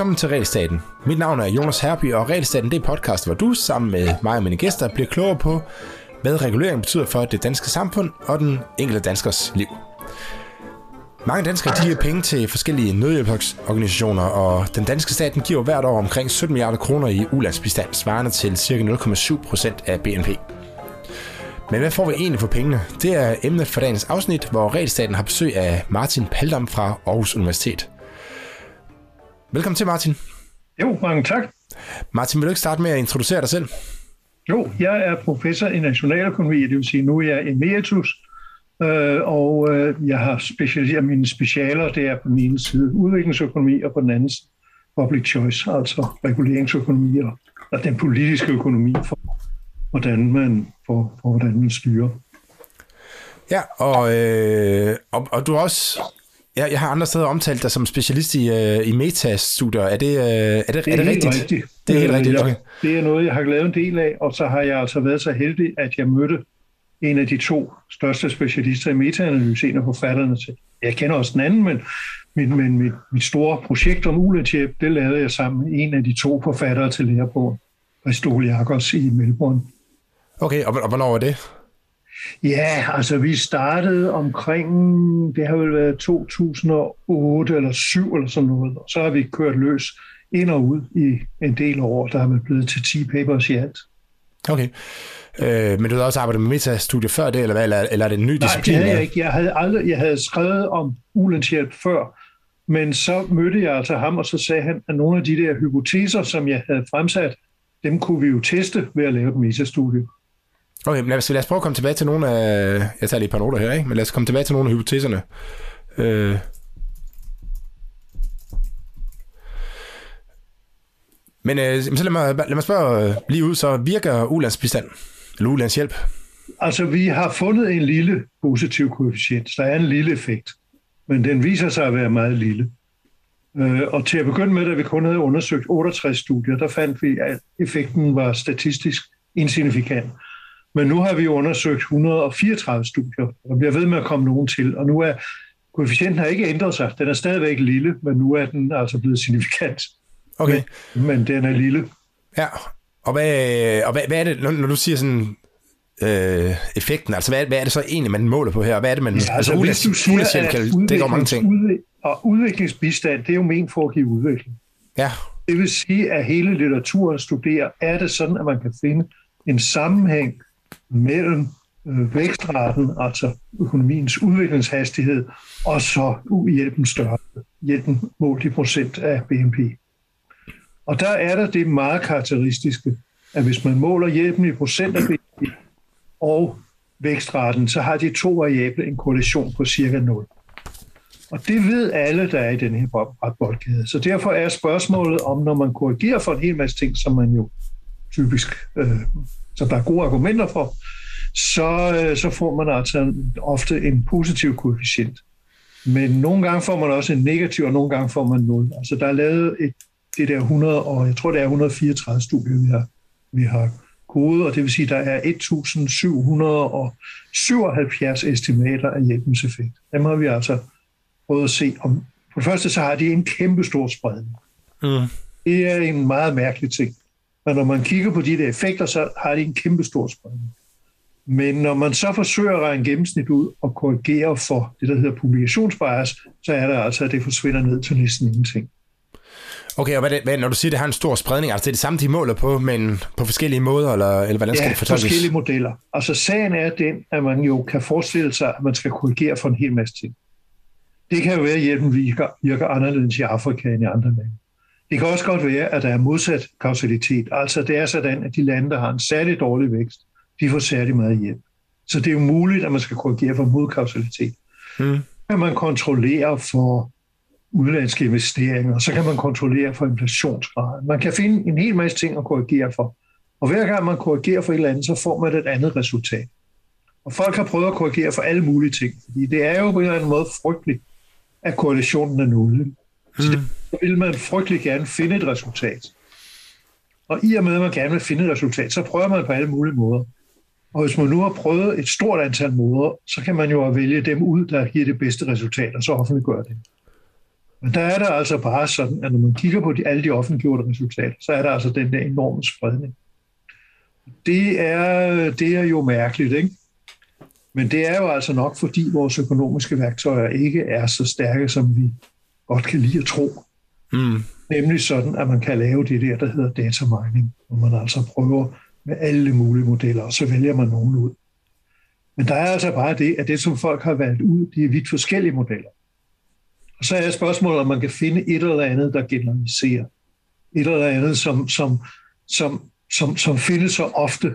Velkommen til Realstaten. Mit navn er Jonas Herby, og Realstaten det er podcast, hvor du sammen med mig og mine gæster bliver klogere på, hvad regulering betyder for det danske samfund og den enkelte danskers liv. Mange danskere giver penge til forskellige nødhjælpsorganisationer, og den danske stat den giver hvert år omkring 17 milliarder kroner i ulandsbistand, svarende til ca. 0,7 procent af BNP. Men hvad får vi egentlig for pengene? Det er emnet for dagens afsnit, hvor Realstaten har besøg af Martin Paldam fra Aarhus Universitet. Velkommen til, Martin. Jo, mange tak. Martin, vil du ikke starte med at introducere dig selv? Jo, jeg er professor i nationaløkonomi, det vil sige, nu er jeg emeritus, øh, og øh, jeg har specialiseret mine specialer, det er på den ene side udviklingsøkonomi, og på den anden side public choice, altså reguleringsøkonomi og, og den politiske økonomi for, hvordan man, for, for hvordan man styrer. Ja, og, øh, og, og du har også jeg, jeg har andre steder omtalt dig som specialist i, uh, i metastudier. Er det, uh, er det, det er, det rigtigt? rigtigt? Det er helt rigtigt, okay. Det er noget, jeg har lavet en del af, og så har jeg altså været så heldig, at jeg mødte en af de to største specialister i metaanalyse, en af forfatterne til. Jeg kender også den anden, men mit, men mit, mit store projekt om ulandshjælp, det lavede jeg sammen med en af de to forfattere til lærebogen, Ristol Jakobs i Melbourne. Okay, og, og hvornår var det? Ja, altså vi startede omkring, det har vel været 2008 eller 7 eller sådan noget, og så har vi kørt løs ind og ud i en del år, der har vi blevet til 10 papers i alt. Okay. Øh, men du har også arbejdet med metastudier før det, eller hvad? Eller, eller er det en ny disciplin? Nej, det havde jeg ikke. Jeg havde, aldrig, jeg havde skrevet om ulandshjælp før, men så mødte jeg altså ham, og så sagde han, at nogle af de der hypoteser, som jeg havde fremsat, dem kunne vi jo teste ved at lave et metastudie. Okay, men lad os, lad os prøve at komme tilbage til nogle af... Jeg tager lige et par noter her, ikke? men lad os komme tilbage til nogle af hypoteserne. Øh, men øh, så lad mig, lad mig spørge øh, lige ud, så virker ulandsbistand, eller ulandshjælp? Altså, vi har fundet en lille positiv koefficient. Der er en lille effekt, men den viser sig at være meget lille. Øh, og til at begynde med, da vi kun havde undersøgt 68 studier, der fandt vi, at effekten var statistisk insignifikant. Men nu har vi undersøgt 134 studier, og bliver ved med at komme nogen til. Og nu er koefficienten har ikke ændret sig. Den er stadigvæk lille, men nu er den altså blevet signifikant. Okay. Men, men den er lille. Ja, og hvad, og hvad, hvad er det, når, når du siger sådan øh, effekten, altså hvad, hvad er det så egentlig, man måler på her? Hvad er det, man... Ja, altså, altså hvis du siger, at det går mange ting. Udvik- og udviklingsbistand, det er jo ment for at give udvikling. Ja. Det vil sige, at hele litteraturen studerer, er det sådan, at man kan finde en sammenhæng mellem øh, vækstraten, altså økonomiens udviklingshastighed, og så hjælpen størrelse, hjælpen målt i procent af BNP. Og der er der det meget karakteristiske, at hvis man måler hjælpen i procent af BNP og vækstraten, så har de to variable en korrelation på cirka 0. Og det ved alle, der er i den her boldgade. Så derfor er spørgsmålet om, når man korrigerer for en hel masse ting, som man jo typisk, øh, som der er gode argumenter for, så, øh, så får man altså ofte en positiv koefficient. Men nogle gange får man også en negativ, og nogle gange får man 0. Altså der er lavet et, det der 100, og jeg tror det er 134 studier, vi har, vi har kodet, og det vil sige, der er 1777 estimater af hjælpens effekt. Dem har vi altså prøvet at se om. For det første så har de en kæmpe stor spredning. Mm. Det er en meget mærkelig ting. Men når man kigger på de der effekter, så har de en kæmpe stor spredning. Men når man så forsøger at regne gennemsnit ud og korrigere for det, der hedder publikationsbias, så er der altså, at det forsvinder ned til næsten ingenting. Okay, og hvad, det, hvad, når du siger, at det har en stor spredning, altså det er det samme, de måler på, men på forskellige måder, eller, eller hvordan skal ja, det fortolkes? forskellige modeller. Altså sagen er den, at man jo kan forestille sig, at man skal korrigere for en hel masse ting. Det kan jo være, at hjælpen virker, virker anderledes i Afrika end i andre lande. Det kan også godt være, at der er modsat kausalitet. Altså det er sådan, at de lande, der har en særlig dårlig vækst, de får særlig meget hjælp. Så det er jo muligt, at man skal korrigere for modkausalitet. Mm. Kan man kontrollere for udlandske investeringer, så kan man kontrollere for inflationsgrad. Man kan finde en hel masse ting at korrigere for. Og hver gang man korrigerer for et eller andet, så får man et andet resultat. Og folk har prøvet at korrigere for alle mulige ting, fordi det er jo på en eller anden måde frygteligt, at korrelationen er nul. Mm. Så det vil man frygtelig gerne finde et resultat. Og i og med, at man gerne vil finde et resultat, så prøver man på alle mulige måder. Og hvis man nu har prøvet et stort antal måder, så kan man jo vælge dem ud, der giver det bedste resultat, og så offentliggøre det. Men der er der altså bare sådan, at når man kigger på de, alle de offentliggjorte resultater, så er der altså den der enorme spredning. Det er, det er jo mærkeligt, ikke? Men det er jo altså nok, fordi vores økonomiske værktøjer ikke er så stærke, som vi godt kan lide at tro. Mm. Nemlig sådan, at man kan lave det der, der hedder data mining, hvor man altså prøver med alle mulige modeller, og så vælger man nogen ud. Men der er altså bare det, at det, som folk har valgt ud, de er vidt forskellige modeller. Og så er spørgsmålet, om man kan finde et eller andet, der generaliserer. Et eller andet, som, som, som, som, som findes så ofte,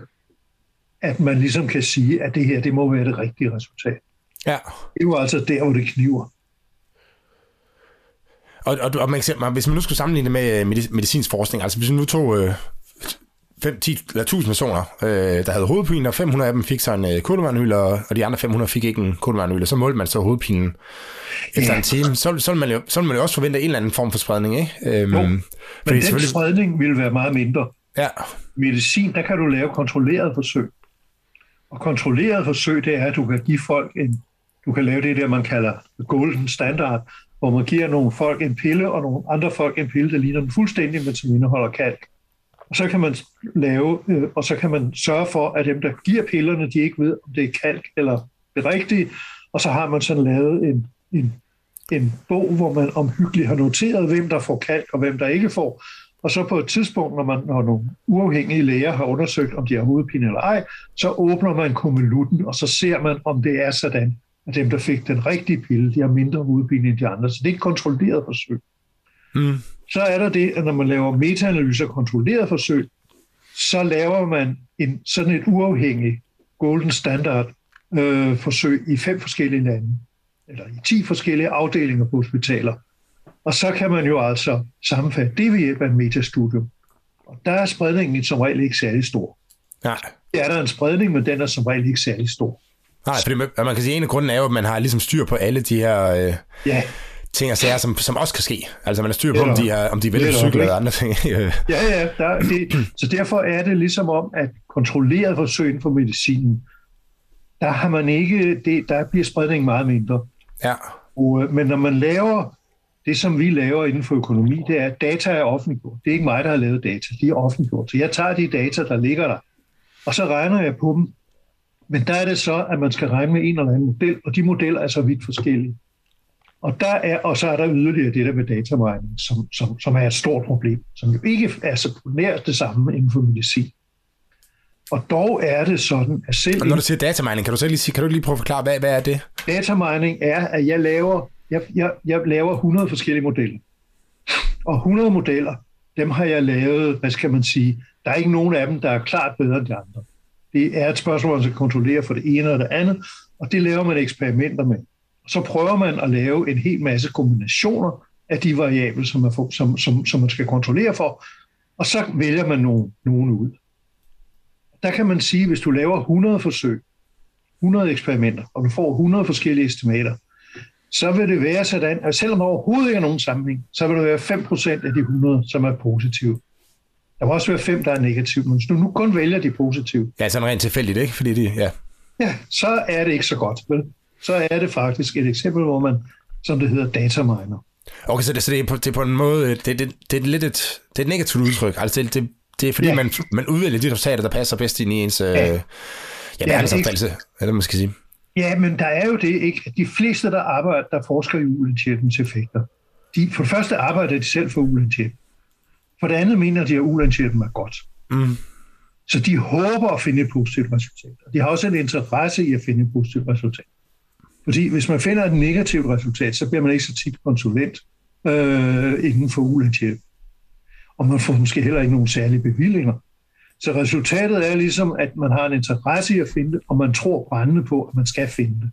at man ligesom kan sige, at det her, det må være det rigtige resultat. Ja. Det er jo altså der, hvor det kniver. Og, og, og man kan, hvis man nu skulle sammenligne det med øh, medicinsk forskning, altså hvis man nu tog øh, 5, 10 eller 1000 personer, øh, der havde hovedpine, og 500 af dem fik så en øh, kodovandhylde, og, og de andre 500 fik ikke en kodovandhylde. Så målte man så hovedpinen efter ja. en time. Så, så, vil man jo, så vil man jo også forvente en eller anden form for spredning, ikke? Øhm, jo, men den selvfølgelig... spredning vil være meget mindre. Ja. Medicin, der kan du lave kontrolleret forsøg. Og kontrolleret forsøg, det er, at du kan give folk en, du kan lave det der, man kalder golden standard, hvor man giver nogle folk en pille, og nogle andre folk en pille, der ligner den fuldstændig, men som indeholder kalk. Og så kan man lave, øh, og så kan man sørge for, at dem, der giver pillerne, de ikke ved, om det er kalk eller det rigtige. Og så har man sådan lavet en, en, en bog, hvor man omhyggeligt har noteret, hvem der får kalk og hvem der ikke får. Og så på et tidspunkt, når, man, når nogle uafhængige læger har undersøgt, om de har hovedpine eller ej, så åbner man kommelutten, og så ser man, om det er sådan, at dem, der fik den rigtige pille, de har mindre hovedpine end de andre. Så det er ikke kontrolleret forsøg. Mm. Så er der det, at når man laver metaanalyser kontrolleret forsøg, så laver man en, sådan et uafhængigt golden standard øh, forsøg i fem forskellige lande, eller i ti forskellige afdelinger på hospitaler. Og så kan man jo altså sammenfatte det ved hjælp af et metastudium. Og der er spredningen som regel ikke særlig stor. Nej. Der er der en spredning, men den er som regel ikke særlig stor. Nej, fordi man kan sige, at en af grunden er jo, at man har ligesom styr på alle de her øh, ja. ting og sager, som, som også kan ske. Altså man har styr på, eller, om de, er, om de vælger cykler eller andre ting. ja, ja. Der, det, så derfor er det ligesom om, at kontrolleret forsøg inden for medicinen, der har man ikke, det, der bliver spredningen meget mindre. Ja. Og, øh, men når man laver det, som vi laver inden for økonomi, det er, at data er offentliggjort. Det er ikke mig, der har lavet data. De er offentliggjort. Så jeg tager de data, der ligger der, og så regner jeg på dem. Men der er det så, at man skal regne med en eller anden model, og de modeller er så vidt forskellige. Og, der er, og så er der yderligere det der med datamining, som, som, som er et stort problem, som jo ikke er så nær det samme inden for medicin. Og dog er det sådan, at selv... Og når du siger datamining, kan du så lige, sige, kan du lige prøve at forklare, hvad, hvad er det? Datamining er, at jeg laver jeg, jeg, jeg laver 100 forskellige modeller. Og 100 modeller, dem har jeg lavet, hvad skal man sige, der er ikke nogen af dem, der er klart bedre end de andre. Det er et spørgsmål, man skal kontrollere for det ene og det andet, og det laver man eksperimenter med. Så prøver man at lave en hel masse kombinationer af de variable, som man, får, som, som, som man skal kontrollere for, og så vælger man nogen, nogen ud. Der kan man sige, hvis du laver 100 forsøg, 100 eksperimenter, og du får 100 forskellige estimater, så vil det være sådan, at selvom der overhovedet ikke er nogen sammenhæng, så vil det være 5% af de 100, som er positive. Der må også være 5, der er negative, men hvis du nu kun vælger de positive. Ja, sådan rent tilfældigt, ikke? Fordi de, ja. ja, så er det ikke så godt, vel? Så er det faktisk et eksempel, hvor man, som det hedder, dataminer. Okay, så det, så det, er, på, det er på en måde, det, det, det er lidt et, det er et negativt udtryk. Altså det, det, det er fordi, ja. man, man udvælger de resultater, der passer bedst ind i ens ja. øh, ja, verdensopfattelse, eller man skal sige. Ja, men der er jo det, ikke? De fleste, der arbejder, der forsker i ulandshjælpens effekter, de, for det første arbejder de selv for ulandshjælp. For det andet mener de, at ulandshjælpen er godt. Mm. Så de håber at finde et positivt resultat. Og de har også en interesse i at finde et positivt resultat. Fordi hvis man finder et negativt resultat, så bliver man ikke så tit konsulent øh, inden for ulandshjælp. Og man får måske heller ikke nogen særlige bevillinger. Så resultatet er ligesom, at man har en interesse i at finde det, og man tror brændende på, at man skal finde det.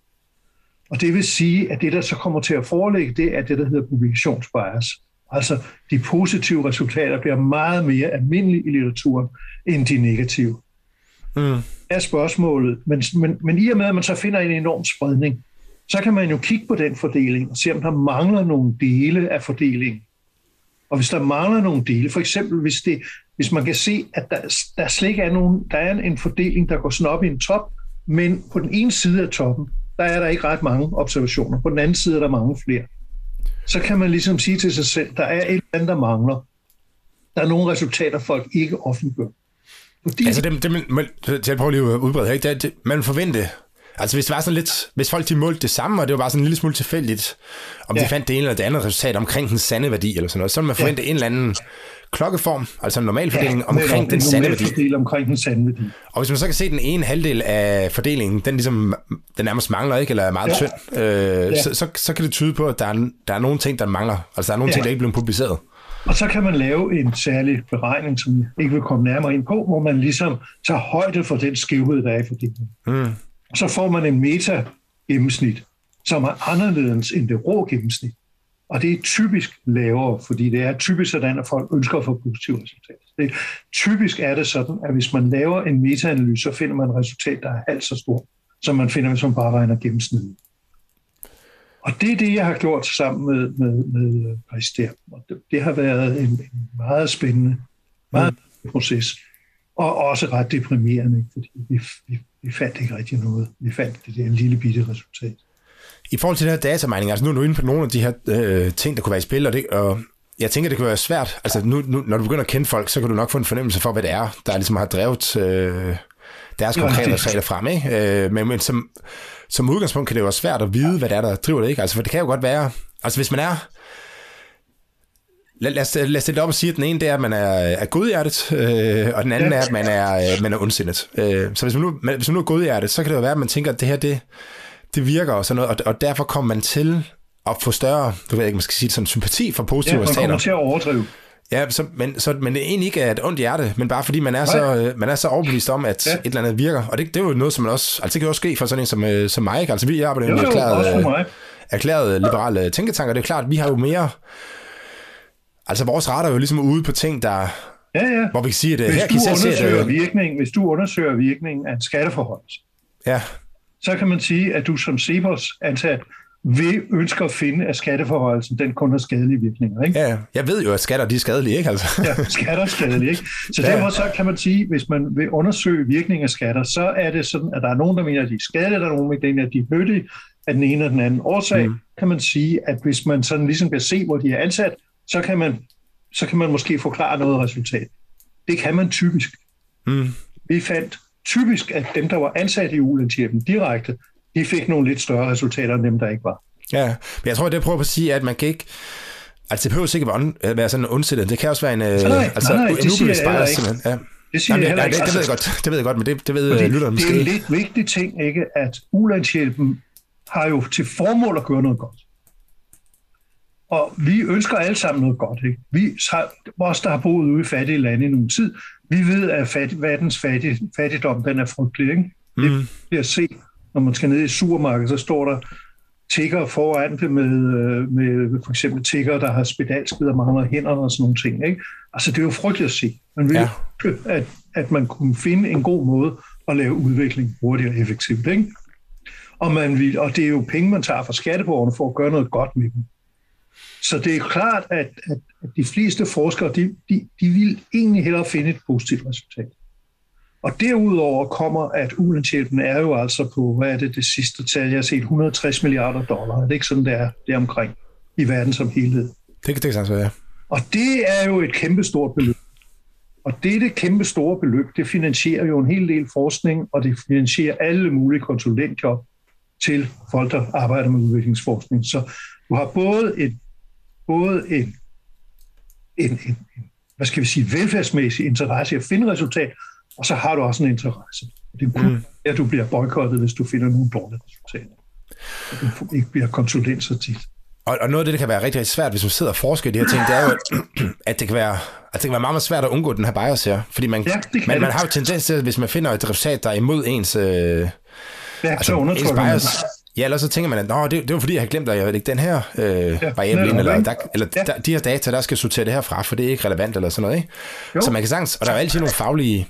Og det vil sige, at det, der så kommer til at forelægge, det er det, der hedder publikationsbias. Altså, de positive resultater bliver meget mere almindelige i litteraturen, end de negative. Mm. er spørgsmålet. Men, men, men i og med, at man så finder en enorm spredning, så kan man jo kigge på den fordeling og se, om der mangler nogle dele af fordelingen. Og hvis der mangler nogle dele, for eksempel hvis, det, hvis man kan se, at der, der slet ikke er nogen, der er en fordeling, der går sådan op i en top, men på den ene side af toppen, der er der ikke ret mange observationer. På den anden side er der mange flere. Så kan man ligesom sige til sig selv, der er et eller andet, der mangler. Der er nogle resultater, folk ikke offentliggør. Fordi altså, det, det, man, til at prøve lige at udbrede her? Det, det, man forvente, altså hvis det var sådan lidt, hvis folk de målte det samme, og det var bare sådan en lille smule tilfældigt, om ja. de fandt det ene eller det andet resultat omkring den sande værdi, eller sådan noget, så man forvente ja. en eller anden klokkeform, altså en normal fordeling ja, omkring den sande værdi. omkring den sande værdi. Og hvis man så kan se den ene halvdel af fordelingen, den ligesom, den nærmest mangler, ikke, eller er meget ja. tynd, øh, ja. så, så, så, kan det tyde på, at der er, der er nogle ting, der mangler. Altså der er nogle ja. ting, der ikke er blevet publiceret. Og så kan man lave en særlig beregning, som jeg ikke vil komme nærmere ind på, hvor man ligesom tager højde for den skævhed, der er i fordelingen. Mm. Så får man en meta-gennemsnit, som er anderledes end det rå gennemsnit. Og det er typisk lavere, fordi det er typisk sådan, at folk ønsker at få positive resultater. Det, typisk er det sådan, at hvis man laver en metaanalyse, så finder man et resultat, der er halvt så stort, som man finder, hvis man bare regner gennemsnittet. Og det er det, jeg har gjort sammen med, med, med Christian. Og det, det har været en, en meget spændende meget mm. proces. Og også ret deprimerende, fordi vi, vi, vi fandt ikke rigtig noget. Vi fandt det der lille bitte resultat. I forhold til det her datamining, altså nu er du inde på nogle af de her øh, ting, der kunne være i spil, og, det, og jeg tænker, det kan være svært. Altså nu, nu, når du begynder at kende folk, så kan du nok få en fornemmelse for, hvad det er, der ligesom har drevet øh, deres konkrete resultater frem. Ikke? Øh, men, men som, som udgangspunkt kan det jo være svært at vide, hvad det er, der driver det. Ikke? Altså, for det kan jo godt være, altså hvis man er Lad, lad, os, lad os stille op og sige, at den ene det er, at man er, er godhjertet, øh, og den anden ja. er, at man er, øh, man er ondsindet. Øh, så hvis man, nu, hvis man nu er godhjertet, så kan det jo være, at man tænker, at det her, det, det virker og sådan noget, og, og derfor kommer man til at få større, du ved ikke, man skal sige sådan sympati for positive resultater. Ja, man kommer til at overdrive. Ja, så, men, så, men det er egentlig ikke er et ondt hjerte, men bare fordi man er, så, øh, man er så overbevist om, at ja. et eller andet virker. Og det, det er jo noget, som man også... Altså det kan jo også ske for sådan en som, øh, som mig. Altså vi arbejder jo med erklæret, erklæret liberale tænketanker. Det er klart, at vi har jo mere... Altså vores retter er jo ligesom ude på ting, der... Ja, ja. Hvor vi kan sige, at hvis her du kan undersøger det, virkning, Hvis du undersøger virkningen af en skatteforhold, ja. Så kan man sige, at du som Cepos ansat vi ønsker at finde, at skatteforholdelsen den kun har skadelige virkninger. Ikke? Ja, jeg ved jo, at skatter de er skadelige, ikke? Altså. ja, skatter er skadelige. Ikke? Så ja. derfor så kan man sige, hvis man vil undersøge virkningen af skatter, så er det sådan, at der er nogen, der mener, at de er skadelige, der er nogen, der mener, at de er nyttige af den ene eller den anden årsag. Mm. Kan man sige, at hvis man sådan ligesom kan se, hvor de er ansat, så kan man, så kan man måske forklare noget resultat. Det kan man typisk. Mm. Vi fandt typisk, at dem, der var ansat i ulandshjælpen direkte, de fik nogle lidt større resultater end dem, der ikke var. Ja, men jeg tror, det jeg prøver at sige, at man kan ikke... Altså, det behøver ikke være, være sådan en ondsættet. Det kan også være en, nej, nej, altså, nej, nej, en ubevidst bias, simpelthen. Ja. Det siger Jamen, jeg ikke. Det, det, ved jeg godt, det ved jeg godt, men det, det ved lytteren måske. Det er en lidt vigtig ting, ikke, at ulandshjælpen har jo til formål at gøre noget godt. Og vi ønsker alle sammen noget godt. Ikke? Vi, os, der har boet ude i fattige lande i nogen tid, vi ved, at fattig, verdens fattig, fattigdom den er frygtelig. Ikke? Det mm. er at se når man skal ned i supermarkedet, så står der tigger foran det med, øh, med for eksempel tigger, der har spedalskid og mangler hænderne og sådan nogle ting. Ikke? Altså, det er jo frygteligt at se. Man vil, ja. at, at man kunne finde en god måde at lave udvikling hurtigt og effektivt. Ikke? Og, man vil, og det er jo penge, man tager fra skatteborgerne for at gøre noget godt med dem. Så det er klart, at, at, at de fleste forskere, de, de, de vil egentlig hellere finde et positivt resultat. Og derudover kommer, at ulandshjælpen er jo altså på, hvad er det det sidste tal, jeg har set, 160 milliarder dollar. Er det ikke sådan, det er, det er omkring i verden som helhed? Det, det kan sagtens være, Og det er jo et kæmpestort beløb. Og dette kæmpe store beløb, det finansierer jo en hel del forskning, og det finansierer alle mulige konsulentjob til folk, der arbejder med udviklingsforskning. Så du har både et både en, en, en, en hvad skal vi sige, velfærdsmæssig interesse i at finde resultat, og så har du også en interesse. Det kunne mm. at du bliver boykottet, hvis du finder nogle dårlige resultater. Og du ikke bliver konsulent tit. Og, og noget af det, der kan være rigtig, rigtig svært, hvis man sidder og forsker i de her ting, det er jo, at det kan være, at det kan være meget, meget svært at undgå den her bias her. Fordi man, ja, man, man har jo tendens til, at hvis man finder et resultat, der er imod ens, øh, ja, altså, ens bias, Ja, eller så tænker man, at Nå, det, det var fordi, jeg har glemt, at jeg ikke den her øh, ja, variable ind, eller, der, eller ja. der, de her data, der skal sortere det her fra, for det er ikke relevant, eller sådan noget. Ikke? Jo. Så man kan sagtens, og der er altid nogle faglige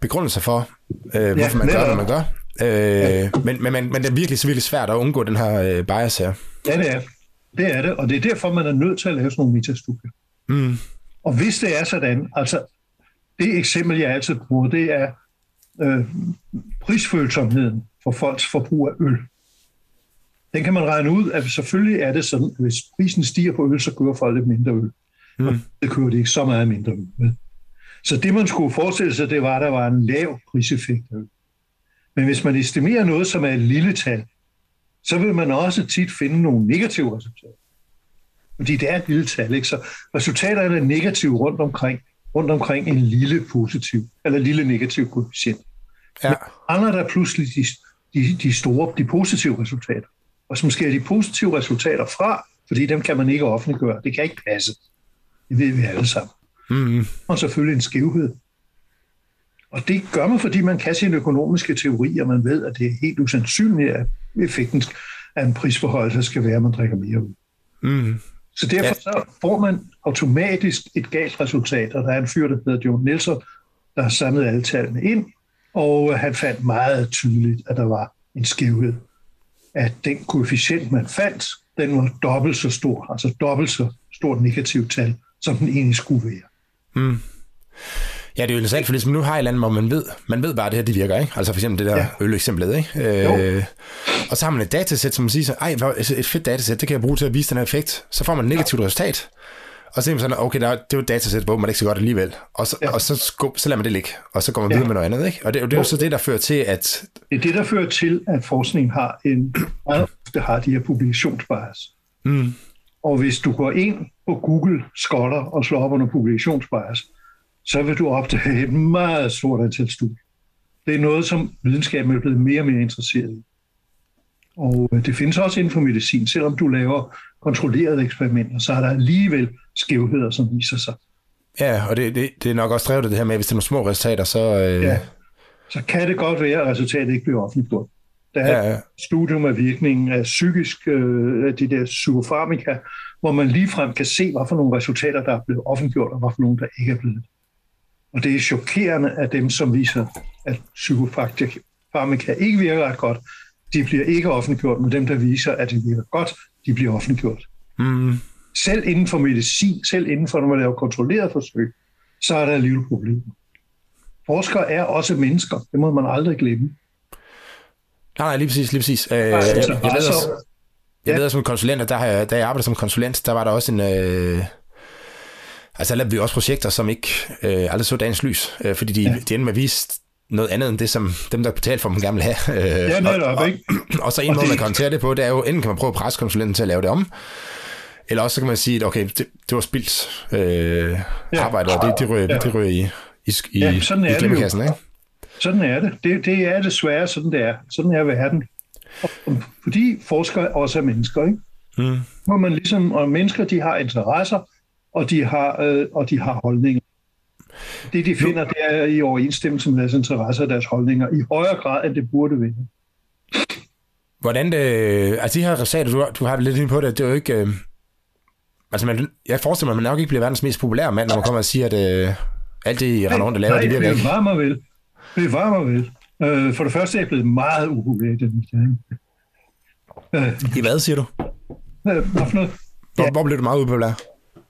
begrundelser for, øh, hvorfor ja, man gør, hvad man gør. Øh, ja. men, men, men, men det er virkelig, virkelig svært at undgå den her øh, bias her. Ja, det er. Det er det, og det er derfor, man er nødt til at lave sådan nogle metastudier. Mm. Og hvis det er sådan, altså det eksempel, jeg altid bruger, det er øh, prisfølsomheden for folks forbrug af øl den kan man regne ud, at selvfølgelig er det sådan, at hvis prisen stiger på øl, så køber folk lidt mindre øl. Mm. Og det køber de ikke så meget mindre øl med. Så det, man skulle forestille sig, det var, at der var en lav priseffekt af øl. Men hvis man estimerer noget, som er et lille tal, så vil man også tit finde nogle negative resultater. Fordi det er et lille tal, ikke? Så resultaterne er negative rundt omkring, rundt omkring en lille positiv, eller lille negativ koefficient. Ja. Men andre der pludselig de, de, de store, de positive resultater. Og som sker de positive resultater fra, fordi dem kan man ikke offentliggøre. Det kan ikke passe. Det ved vi alle sammen. Mm-hmm. Og selvfølgelig en skævhed. Og det gør man, fordi man kan sine økonomiske teorier, man ved, at det er helt usandsynligt, at effekten af en prisforhold skal være, at man drikker mere ud. Mm. Så derfor ja. så får man automatisk et galt resultat, og der er en fyr, der hedder John Nielsen, der har samlet alle tallene ind, og han fandt meget tydeligt, at der var en skævhed. At den koefficient, man fandt, den var dobbelt så stor, altså dobbelt så stort negativt tal, som den egentlig skulle være. Mm. Ja, det er jo interessant, for ligesom nu har jeg et land, hvor man ved, man ved bare, at det her det virker, ikke? Altså for eksempel det der ja. øl-eksemplet, ikke? Øh, og så har man et datasæt, som man siger, ej, et fedt datasæt, det kan jeg bruge til at vise den her effekt. Så får man et negativt ja. resultat. Og så er man sådan, okay, der, det er jo et datasæt, hvor man ikke så godt alligevel. Og så, ja. og så, så, så lader man det ligge, og så går man ja. videre med noget andet, ikke? Og det, det er jo så det, der fører til, at... Det er det, der fører til, at forskningen har en meget ofte har de her publikationsbias. Mm. Og hvis du går ind på Google skotter og slår op under publikationsbias, så vil du opdage et meget stort antal studier. Det er noget, som videnskaben er blevet mere og mere interesseret i. Og øh, det findes også inden for medicin. Selvom du laver kontrollerede eksperimenter, så er der alligevel skævheder, som viser sig. Ja, og det, det, det er nok også drevet det her med, at hvis det er nogle små resultater, så... Øh... Ja, så kan det godt være, at resultatet ikke bliver offentliggjort. Der er ja, ja. et studium af virkningen af psykisk, øh, de der psykofarmika, hvor man ligefrem kan se, hvad for nogle resultater, der er blevet offentliggjort, og hvad for nogle, der ikke er blevet. Og det er chokerende, at dem, som viser, at psykofarmaka ikke virker ret godt, de bliver ikke offentliggjort, men dem, der viser, at det virker godt, de bliver offentliggjort. Mm. Selv inden for medicin, selv inden for, når man laver kontrolleret forsøg, så er der alligevel problemer. Forskere er også mennesker. Det må man aldrig glemme. Nej, nej, lige præcis, lige præcis. Øh, jeg, jeg, jeg, ved også, jeg ved også som konsulent, der, jeg, da jeg arbejdede som konsulent, der var der også en... Øh, Altså der lavede vi også projekter, som ikke øh, aldrig så dagens lys, øh, fordi de, ja. de endte med at vise noget andet end det, som dem, der betalte for dem, gerne vil have. Øh, ja, netop, og, ikke? Og, og så en og måde, det... man kan håndtere det på, det er jo, enten kan man prøve at presse konsulenten til at lave det om, eller også så kan man sige, at okay, det, det var spildt øh, ja. arbejde, og det, det ryger, ja. det ryger i, i, i, ja, sådan er i glemmekassen, ikke? Sådan er det. det. Det er desværre sådan, det er. Sådan er verden. Fordi forskere også er mennesker, ikke? Mm. Hvor man ligesom, og mennesker, de har interesser, og de har, øh, og de har holdninger. Det, de finder, det er i overensstemmelse med deres interesser og deres holdninger, i højere grad, end det burde være. Hvordan det... Altså, de her resultater, du, du har lidt ind på det, det er jo ikke... Øh, altså, man, jeg forestiller mig, at man nok ikke bliver verdens mest populære mand, når man kommer og siger, at øh, alt det, I render rundt og laver, nej, det virker ikke. Nej, det var mig vel. Det var mig vel. Øh, for det første er jeg blevet meget upopulær i den øh, I hvad, siger du? Øh, hvad for noget? Hvor, ja. hvor blev du meget upopulær?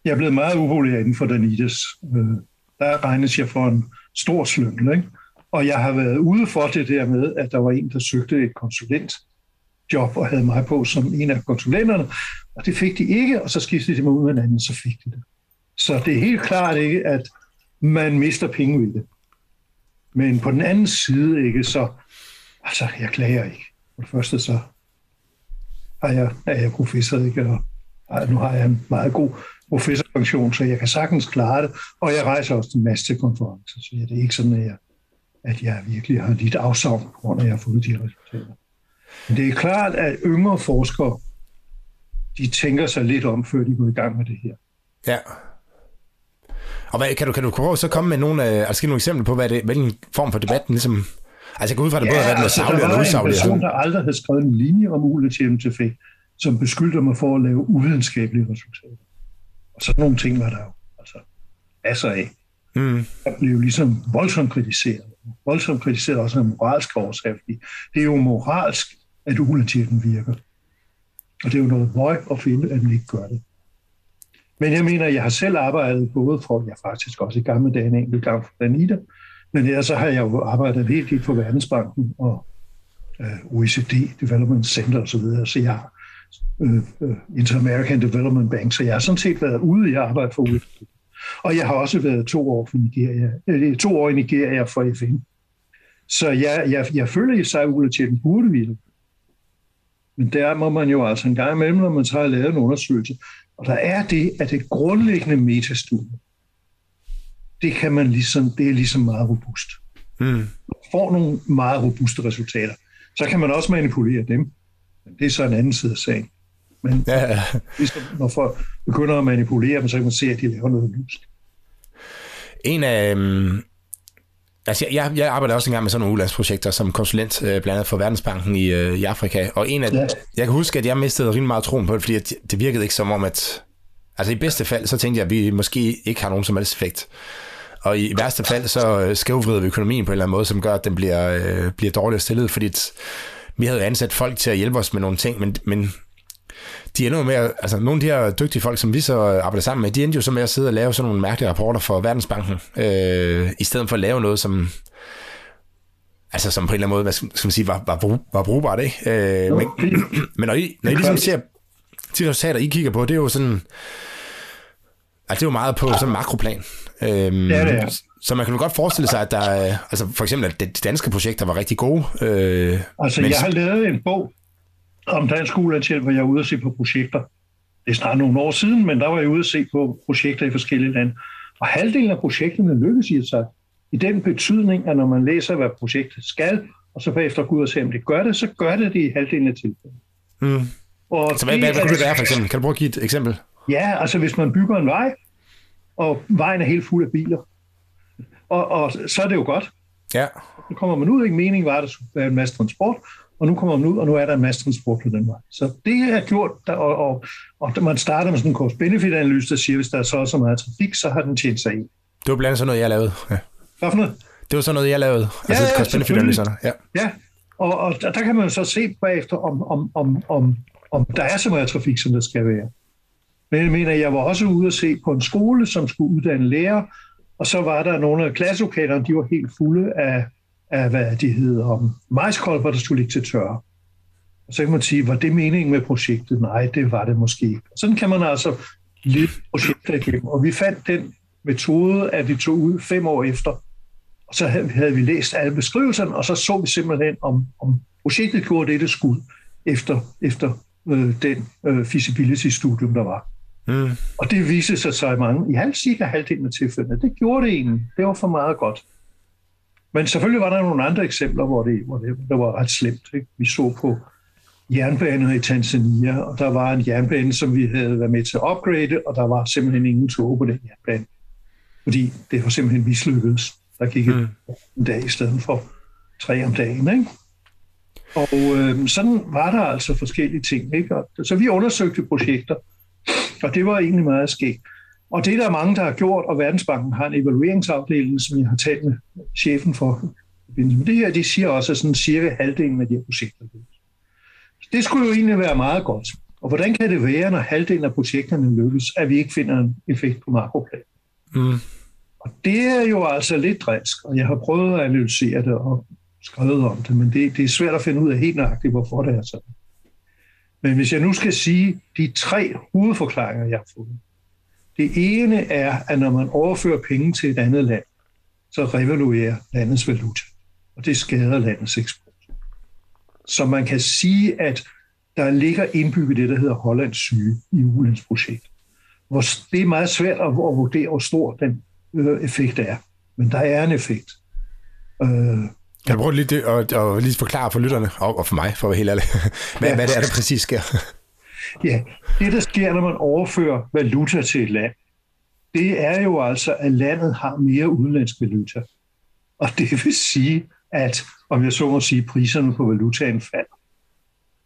Jeg er blevet meget upopulær inden for Danides. Øh, der regnes jeg for en stor slyngel, ikke? Og jeg har været ude for det der med, at der var en, der søgte et konsulentjob og havde mig på som en af konsulenterne, og det fik de ikke, og så skiftede de mig ud med en anden, så fik de det. Så det er helt klart ikke, at man mister penge ved det. Men på den anden side ikke, så altså, jeg klager ikke. For det første så er jeg, er jeg professor, ikke? Og nu har jeg en meget god professorfunktion, så jeg kan sagtens klare det, og jeg rejser også en masse til konferencer, så det er ikke sådan, at jeg, at jeg virkelig har lidt afsavn på grund af, at jeg har fået de resultater. Men det er klart, at yngre forskere, de tænker sig lidt om, før de går i gang med det her. Ja. Og hvad, kan du, kan du prøve så komme med nogle, altså nogle eksempler på, hvad det, hvilken form for debatten ligesom... Altså jeg går ud fra, det ja, både har været altså, savlig og usaglig. Der var en person, der aldrig havde skrevet en linje om ULTMTF, som beskyldte mig for at lave uvidenskabelige resultater. Og sådan nogle ting var der jo altså, masser af. Mm. Der blev ligesom voldsomt kritiseret. Voldsomt kritiseret også af moralsk årsag, fordi det er jo moralsk, at ulandsjælpen virker. Og det er jo noget møg at finde, at den ikke gør det. Men jeg mener, jeg har selv arbejdet både for, jeg faktisk også i gamle dage en enkelt gang for Danita, men ellers så har jeg jo arbejdet helt helt for Verdensbanken og øh, OECD, Development Center osv., så, videre. så jeg har øh, øh, Inter-American Development Bank, så jeg har sådan set været ude i arbejde for udvikling. Og jeg har også været to år, for Nigeria, øh, to år i Nigeria for FN. Så jeg, jeg, jeg føler i sig, at den burde vi Men der må man jo altså en gang imellem, når man tager lavet en undersøgelse, og der er det, at det grundlæggende metastudie, det kan man ligesom, det er ligesom meget robust. Mm. Man får nogle meget robuste resultater. Så kan man også manipulere dem. Men det er så en anden side af sagen. Men ja, ja. Ligesom, når folk begynder at manipulere dem, så kan man se, at de laver noget lyst. En af... Um, altså jeg, jeg arbejder også engang med sådan nogle ulandsprojekter som konsulent, øh, blandt andet for Verdensbanken i, øh, i Afrika. Og en af, ja. jeg kan huske, at jeg mistede rimelig meget troen på det, fordi det virkede ikke som om, at... Altså i bedste fald, så tænkte jeg, at vi måske ikke har nogen som helst effekt. Og i værste fald, så øh, skævvrider vi økonomien på en eller anden måde, som gør, at den bliver, øh, bliver dårligere stillet, fordi vi havde ansat folk til at hjælpe os med nogle ting, men, men de ender med at, altså nogle af de her dygtige folk, som vi så arbejder sammen med, de endte jo så med at sidde og lave sådan nogle mærkelige rapporter for Verdensbanken, øh, i stedet for at lave noget, som altså som på en eller anden måde, hvad skal man sige, var, var, var brugbart, ikke? Øh, men, men når I, når I ligesom ser de resultater, I kigger på, det er jo sådan, altså det er jo meget på sådan en makroplan. Øhm, ja, det er. Så man kan jo godt forestille sig, at der altså for eksempel, at de danske projekter var rigtig gode. Øh, altså, men... jeg har lavet en bog om dansk ulandshjælp, hvor jeg er ude at se på projekter. Det er snart nogle år siden, men der var jeg ude at se på projekter i forskellige lande. Og halvdelen af projekterne lykkes i sig i den betydning, at når man læser, hvad projektet skal, og så bagefter gå ud og se, om det gør det, så gør det det i halvdelen af tilfældet. Mm. Og så hvad, hvad, hvad kunne det være for eksempel? Kan du prøve at give et eksempel? Ja, altså hvis man bygger en vej, og vejen er helt fuld af biler, og, og så er det jo godt. Ja. Nu kommer man ud, ikke meningen var, at der skulle være en masse transport, og nu kommer man ud, og nu er der en masse transport på den vej. Så det er gjort, der, og, og, og man starter med sådan en cost-benefit-analyse, der siger, hvis der er så så meget trafik, så har den tjent sig ind. Det var blandt andet sådan noget, jeg lavede. Ja. Hvad for noget? Det var sådan noget, jeg lavede. Ja, altså ja, cost-benefit-analyserne. Ja. ja. Og, og der, der kan man så se bagefter, om, om, om, om, om der er så meget trafik, som der skal være. Men jeg mener, jeg var også ude at se på en skole, som skulle uddanne lærer, og så var der nogle af klasselokalerne, de var helt fulde af, af hvad de hedder, om majskolber, der skulle ligge til tørre. Og så kan man sige, var det meningen med projektet? Nej, det var det måske ikke. Sådan kan man altså lidt projekter igennem. Og vi fandt den metode, at vi tog ud fem år efter, og så havde vi læst alle beskrivelserne, og så så vi simpelthen, om, om projektet gjorde det, det skulle, efter, efter øh, den øh, feasibility-studium, der var. Mm. Og det viste sig så i mange, i halv, cirka halvdelen af tilfældene. Det gjorde det egentlig. Det var for meget godt. Men selvfølgelig var der nogle andre eksempler, hvor det, hvor det, det var ret slemt. Ikke? Vi så på jernbaner i Tanzania, og der var en jernbane, som vi havde været med til at upgrade, og der var simpelthen ingen tog på den jernbane. Fordi det var simpelthen mislykkedes. Der gik mm. en dag i stedet for tre om dagen. Ikke? Og øh, sådan var der altså forskellige ting. Ikke? Og, så vi undersøgte projekter, og det var egentlig meget skægt. Og det er der mange, der har gjort, og Verdensbanken har en evalueringsafdeling, som jeg har talt med chefen for. Men det her, de siger også, at sådan cirka halvdelen af de her projekter Det skulle jo egentlig være meget godt. Og hvordan kan det være, når halvdelen af projekterne lykkes, at vi ikke finder en effekt på makroplan? Mm. Og det er jo altså lidt dræsk, og jeg har prøvet at analysere det og skrevet om det, men det, det er svært at finde ud af helt nøjagtigt, hvorfor det er sådan. Men hvis jeg nu skal sige de tre hovedforklaringer, jeg har fundet. Det ene er, at når man overfører penge til et andet land, så revaluerer landets valuta, og det skader landets eksport. Så man kan sige, at der ligger indbygget det, der hedder Hollands syge i ulandsprojekt. Hvor det er meget svært at vurdere, hvor stor den øh, effekt er. Men der er en effekt. Øh, kan du prøve lige at, at lige forklare for lytterne, og for mig, for at være helt ærlig, hvad, ja. hvad det er, der præcis sker? Ja, det der sker, når man overfører valuta til et land, det er jo altså, at landet har mere udenlandsk valuta. Og det vil sige, at, om jeg så må sige, priserne på valutaen falder.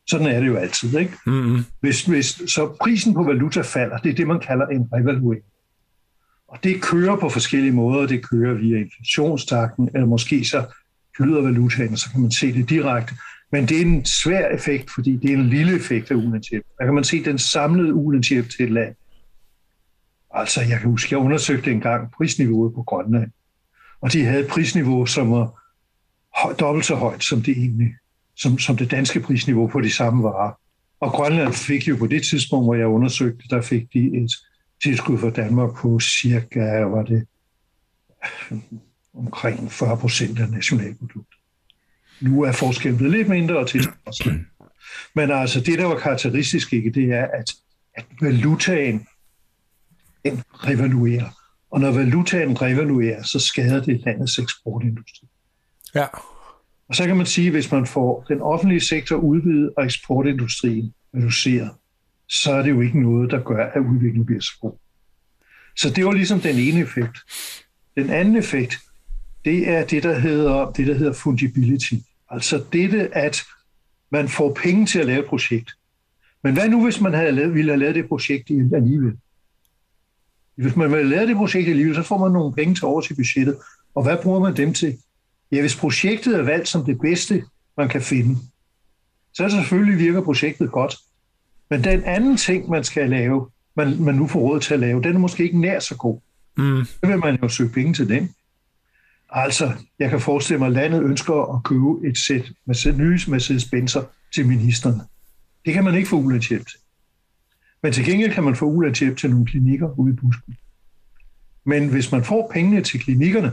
Sådan er det jo altid, ikke? Mm-hmm. Hvis, hvis, så prisen på valuta falder, det er det, man kalder en revaluering. Og det kører på forskellige måder. Det kører via inflationstakten, eller måske så flyder valutaen, så kan man se det direkte. Men det er en svær effekt, fordi det er en lille effekt af ulandshjælp. Der kan man se den samlede ulandshjælp til et land. Altså, jeg kan huske, jeg undersøgte engang prisniveauet på Grønland. Og de havde et prisniveau, som var dobbelt så højt som det egentlig, som, som det danske prisniveau på de samme varer. Og Grønland fik jo på det tidspunkt, hvor jeg undersøgte, der fik de et tilskud fra Danmark på cirka, var det omkring 40 procent af nationalproduktet. Nu er forskellen blevet lidt mindre og til Men altså, det, der var karakteristisk ikke, det er, at, at valutaen den revaluerer. Og når valutaen revaluerer, så skader det landets eksportindustri. Ja. Og så kan man sige, at hvis man får den offentlige sektor udvidet og eksportindustrien reduceret, så er det jo ikke noget, der gør, at udviklingen bliver så god. Så det var ligesom den ene effekt. Den anden effekt, det er det, der hedder, det, der hedder fungibility. Altså dette, at man får penge til at lave et projekt. Men hvad nu, hvis man havde lavet, ville have lavet det projekt alligevel? Hvis man vil lave det projekt alligevel, så får man nogle penge til over til budgettet. Og hvad bruger man dem til? Ja, hvis projektet er valgt som det bedste, man kan finde, så er selvfølgelig virker projektet godt. Men den anden ting, man skal lave, man, man nu får råd til at lave, den er måske ikke nær så god. Mm. Så vil man jo søge penge til den. Altså, jeg kan forestille mig, at landet ønsker at købe et sæt med nye Mercedes-Benzer til ministerne. Det kan man ikke få ulandshjælp til. Men til gengæld kan man få ulandshjælp til nogle klinikker ude i busken. Men hvis man får pengene til klinikkerne,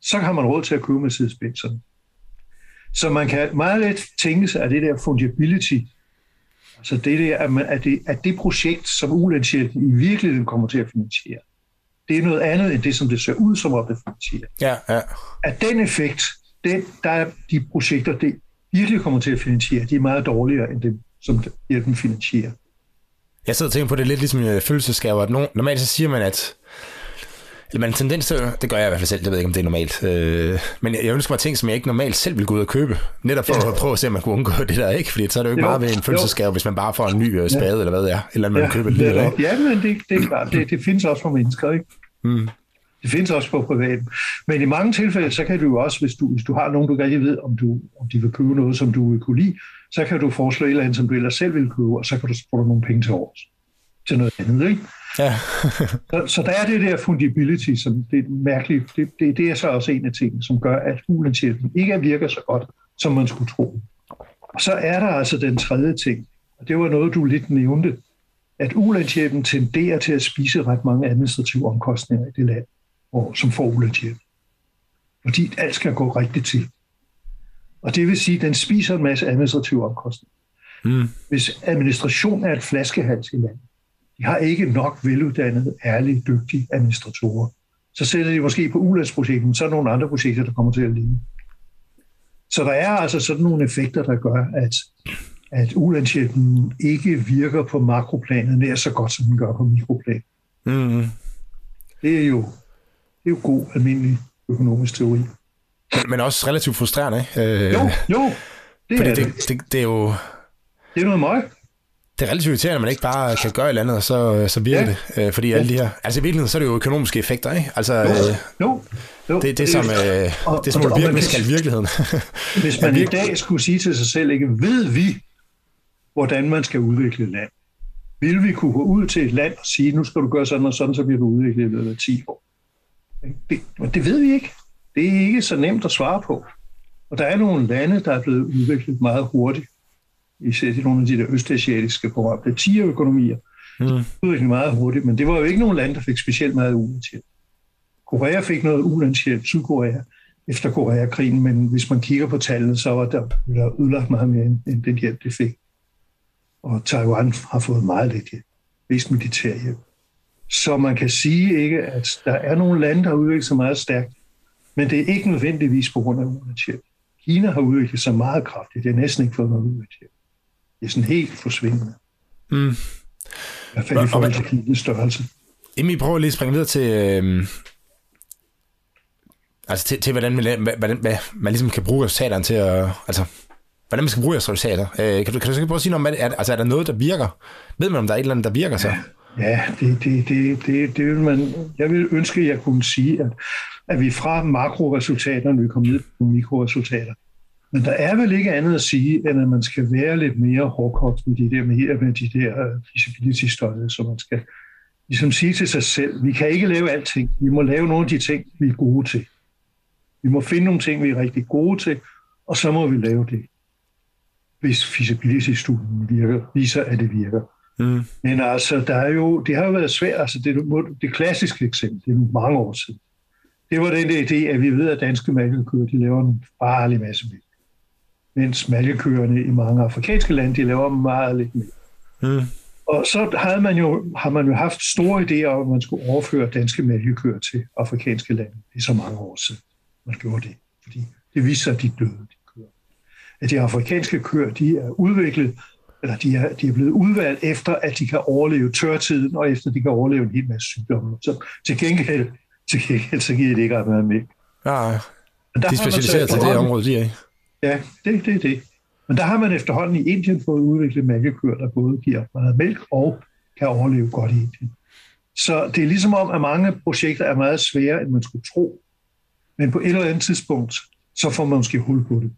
så har man råd til at købe Mercedes-Benzerne. Så man kan meget let tænke sig, at det der fungibility, altså det der, at, man, at, det, at det projekt, som ulandshjælpen i virkeligheden kommer til at finansiere, det er noget andet end det, som det ser ud som om det finansierer. Ja, ja. At den effekt, den, der er de projekter, det virkelig kommer til at finansiere, de er meget dårligere end det, som hjælpen finansierer. Jeg sidder og tænker på, det lidt ligesom øh, følelsesgaver. At normalt så siger man, at eller man tendens til, det gør jeg i hvert fald selv, det ved jeg ikke, om det er normalt. Øh, men jeg ønsker mig ting, som jeg ikke normalt selv vil gå ud og købe. Netop for ja. at prøve at se, om man kunne undgå det der, ikke? Fordi så er det jo ikke jo, meget ved en følelsesgave, hvis man bare får en ny øh, spade, ja. eller hvad det er. Eller man ja, køber det ikke? Ja, men det, det er klart. Det, det findes også for mennesker, ikke? Mm. Det findes også på privat. Men i mange tilfælde, så kan du jo også, hvis du, hvis du har nogen, du rigtig ved, om, du, om de vil købe noget, som du vil kunne lide, så kan du foreslå et eller andet, som du ellers selv vil købe, og så kan du få nogle penge til års til noget andet. Ikke? Ja. så, så der er det der fungibility, som det er mærkeligt. Det, det, det er så også en af tingene, som gør, at ulandshjælpen ikke virker så godt, som man skulle tro. Og så er der altså den tredje ting, og det var noget, du lidt nævnte, at ulandshjælpen tenderer til at spise ret mange administrative omkostninger i det land, hvor, som får ulandshjælp. Fordi alt skal gå rigtigt til. Og det vil sige, at den spiser en masse administrative omkostninger. Mm. Hvis administration er et flaskehals i landet, de har ikke nok veluddannede, ærlige, dygtige administratorer. Så sætter de måske på ulandsprojekten, så er der nogle andre projekter, der kommer til at ligne. Så der er altså sådan nogle effekter, der gør, at, at ulandshjælpen ikke virker på makroplanet nær så godt, som den gør på mikroplan. Mm. Det, er jo, det er jo god, almindelig økonomisk teori. Men også relativt frustrerende, ikke? Øh, jo, jo. Det fordi er det, det, det, er jo... Det er noget møg det er relativt irriterende, at man ikke bare kan gøre et eller andet, og så, så virker ja. det. Øh, fordi ja. alle de her... Altså i virkeligheden, så er det jo økonomiske effekter, ikke? Altså, jo, øh, jo, jo. Det, det, som, øh, og, det, som og, virkelig skal virkeligheden. hvis man i dag skulle sige til sig selv, ikke ved vi, hvordan man skal udvikle et land? Vil vi kunne gå ud til et land og sige, nu skal du gøre sådan og sådan, så bliver du udviklet i løbet af 10 år? Det, det ved vi ikke. Det er ikke så nemt at svare på. Og der er nogle lande, der er blevet udviklet meget hurtigt især i nogle af de der østasiatiske berømte tigerøkonomier. Mm. Det udviklede meget hurtigt, men det var jo ikke nogen land, der fik specielt meget ulandshjælp. Korea fik noget ulandshjælp, Sydkorea, efter Koreakrigen, men hvis man kigger på tallene, så var der, der udlagt meget mere end den hjælp, det fik. Og Taiwan har fået meget lidt hjælp, mest militær hjælp. Så man kan sige ikke, at der er nogle lande, der har udviklet sig meget stærkt, men det er ikke nødvendigvis på grund af ulandshjælp. Kina har udviklet sig meget kraftigt. Det er næsten ikke fået noget ulandshjælp. Det er sådan helt forsvindende. Mm. I hvert fald i forhold til Kinas størrelse. Emil, prøver lige at springe videre til, øh, altså til, til hvordan, man, hvordan hvad, man ligesom kan bruge resultaterne til at, altså, hvordan man skal bruge resultater. Øh, kan, du, kan du så prøve at sige noget om, er, altså, er der noget, der virker? Ved man, om der er et eller andet, der virker så? Ja, det, det, det, det, det vil man, jeg vil ønske, at jeg kunne sige, at, at vi fra makroresultaterne vil komme ned på mikroresultater. Men der er vel ikke andet at sige, end at man skal være lidt mere hårdkogt med de der, med, med de der feasibility studies, så man skal ligesom sige til sig selv, vi kan ikke lave alting. Vi må lave nogle af de ting, vi er gode til. Vi må finde nogle ting, vi er rigtig gode til, og så må vi lave det. hvis feasibility-studien virker, viser, at det virker. Mm. Men altså, der er jo, det har jo været svært. Altså, det, det klassiske eksempel, det er mange år siden. Det var den der idé, at vi ved, at danske malkekøer, de laver en farlig masse mælk. Mens malkekøerne i mange afrikanske lande, de laver meget lidt mælk. Mm. Og så havde man jo, har man jo haft store idéer om, at man skulle overføre danske mælkekøer til afrikanske lande. Det er så mange år siden, man gjorde det. Fordi det viste sig, at de døde, de køer. At de afrikanske køer, de er udviklet, eller de er, de er blevet udvalgt efter, at de kan overleve tørtiden, og efter de kan overleve en hel masse sygdomme. Så til gengæld, til gengæld så giver det ikke ret meget mælk. Ja, de er specialiseret til det område, de er i. Ja, det, det er det. Men der har man efterhånden i Indien fået udviklet mælkekøer, der både giver meget mælk og kan overleve godt i Indien. Så det er ligesom om, at mange projekter er meget sværere, end man skulle tro. Men på et eller andet tidspunkt, så får man måske hul på det.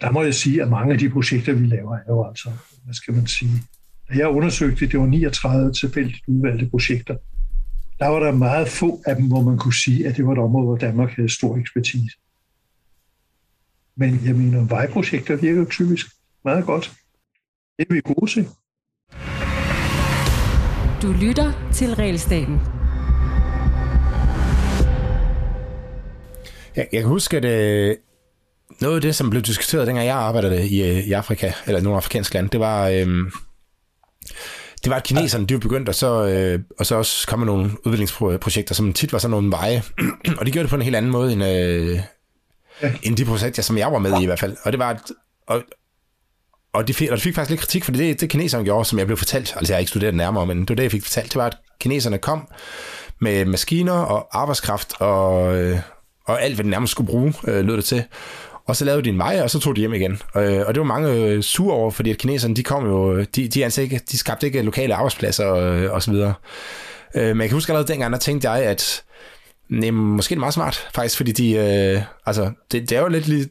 Der må jeg sige, at mange af de projekter, vi laver, er jo altså, hvad skal man sige, da jeg undersøgte, det var 39 tilfældigt udvalgte projekter. Der var der meget få af dem, hvor man kunne sige, at det var et område, hvor Danmark havde stor ekspertise. Men jeg mener, vejprojekter virker typisk meget godt. Det er vi gode til. Du lytter til Realstaten. Jeg, jeg kan huske, at øh, noget af det, som blev diskuteret, dengang jeg arbejdede i, øh, i Afrika, eller nogle afrikanske lande, det var... Øh, det var, at kineserne de var begyndt, og så, øh, og så også komme nogle udviklingsprojekter, som tit var sådan nogle veje. og de gjorde det på en helt anden måde, end, øh, ja. end de projekter, som jeg var med i i hvert fald. Og det var, og, og det, fik, og det fik faktisk lidt kritik, for det, det kineserne gjorde, som jeg blev fortalt, altså jeg har ikke studeret nærmere, men det var det, jeg fik fortalt, det var, at kineserne kom med maskiner og arbejdskraft og, øh, og alt, hvad de nærmest skulle bruge, øh, lød det til. Og så lavede de en vej, og så tog de hjem igen. Øh, og det var mange øh, sure over, fordi at kineserne, de kom jo, de, de, altså ikke, de skabte ikke lokale arbejdspladser og, øh, og så videre. Øh, men jeg kan huske allerede dengang, der tænkte jeg, at nej, måske er det meget smart, faktisk, fordi de, øh, altså, det, det er jo lidt, lidt,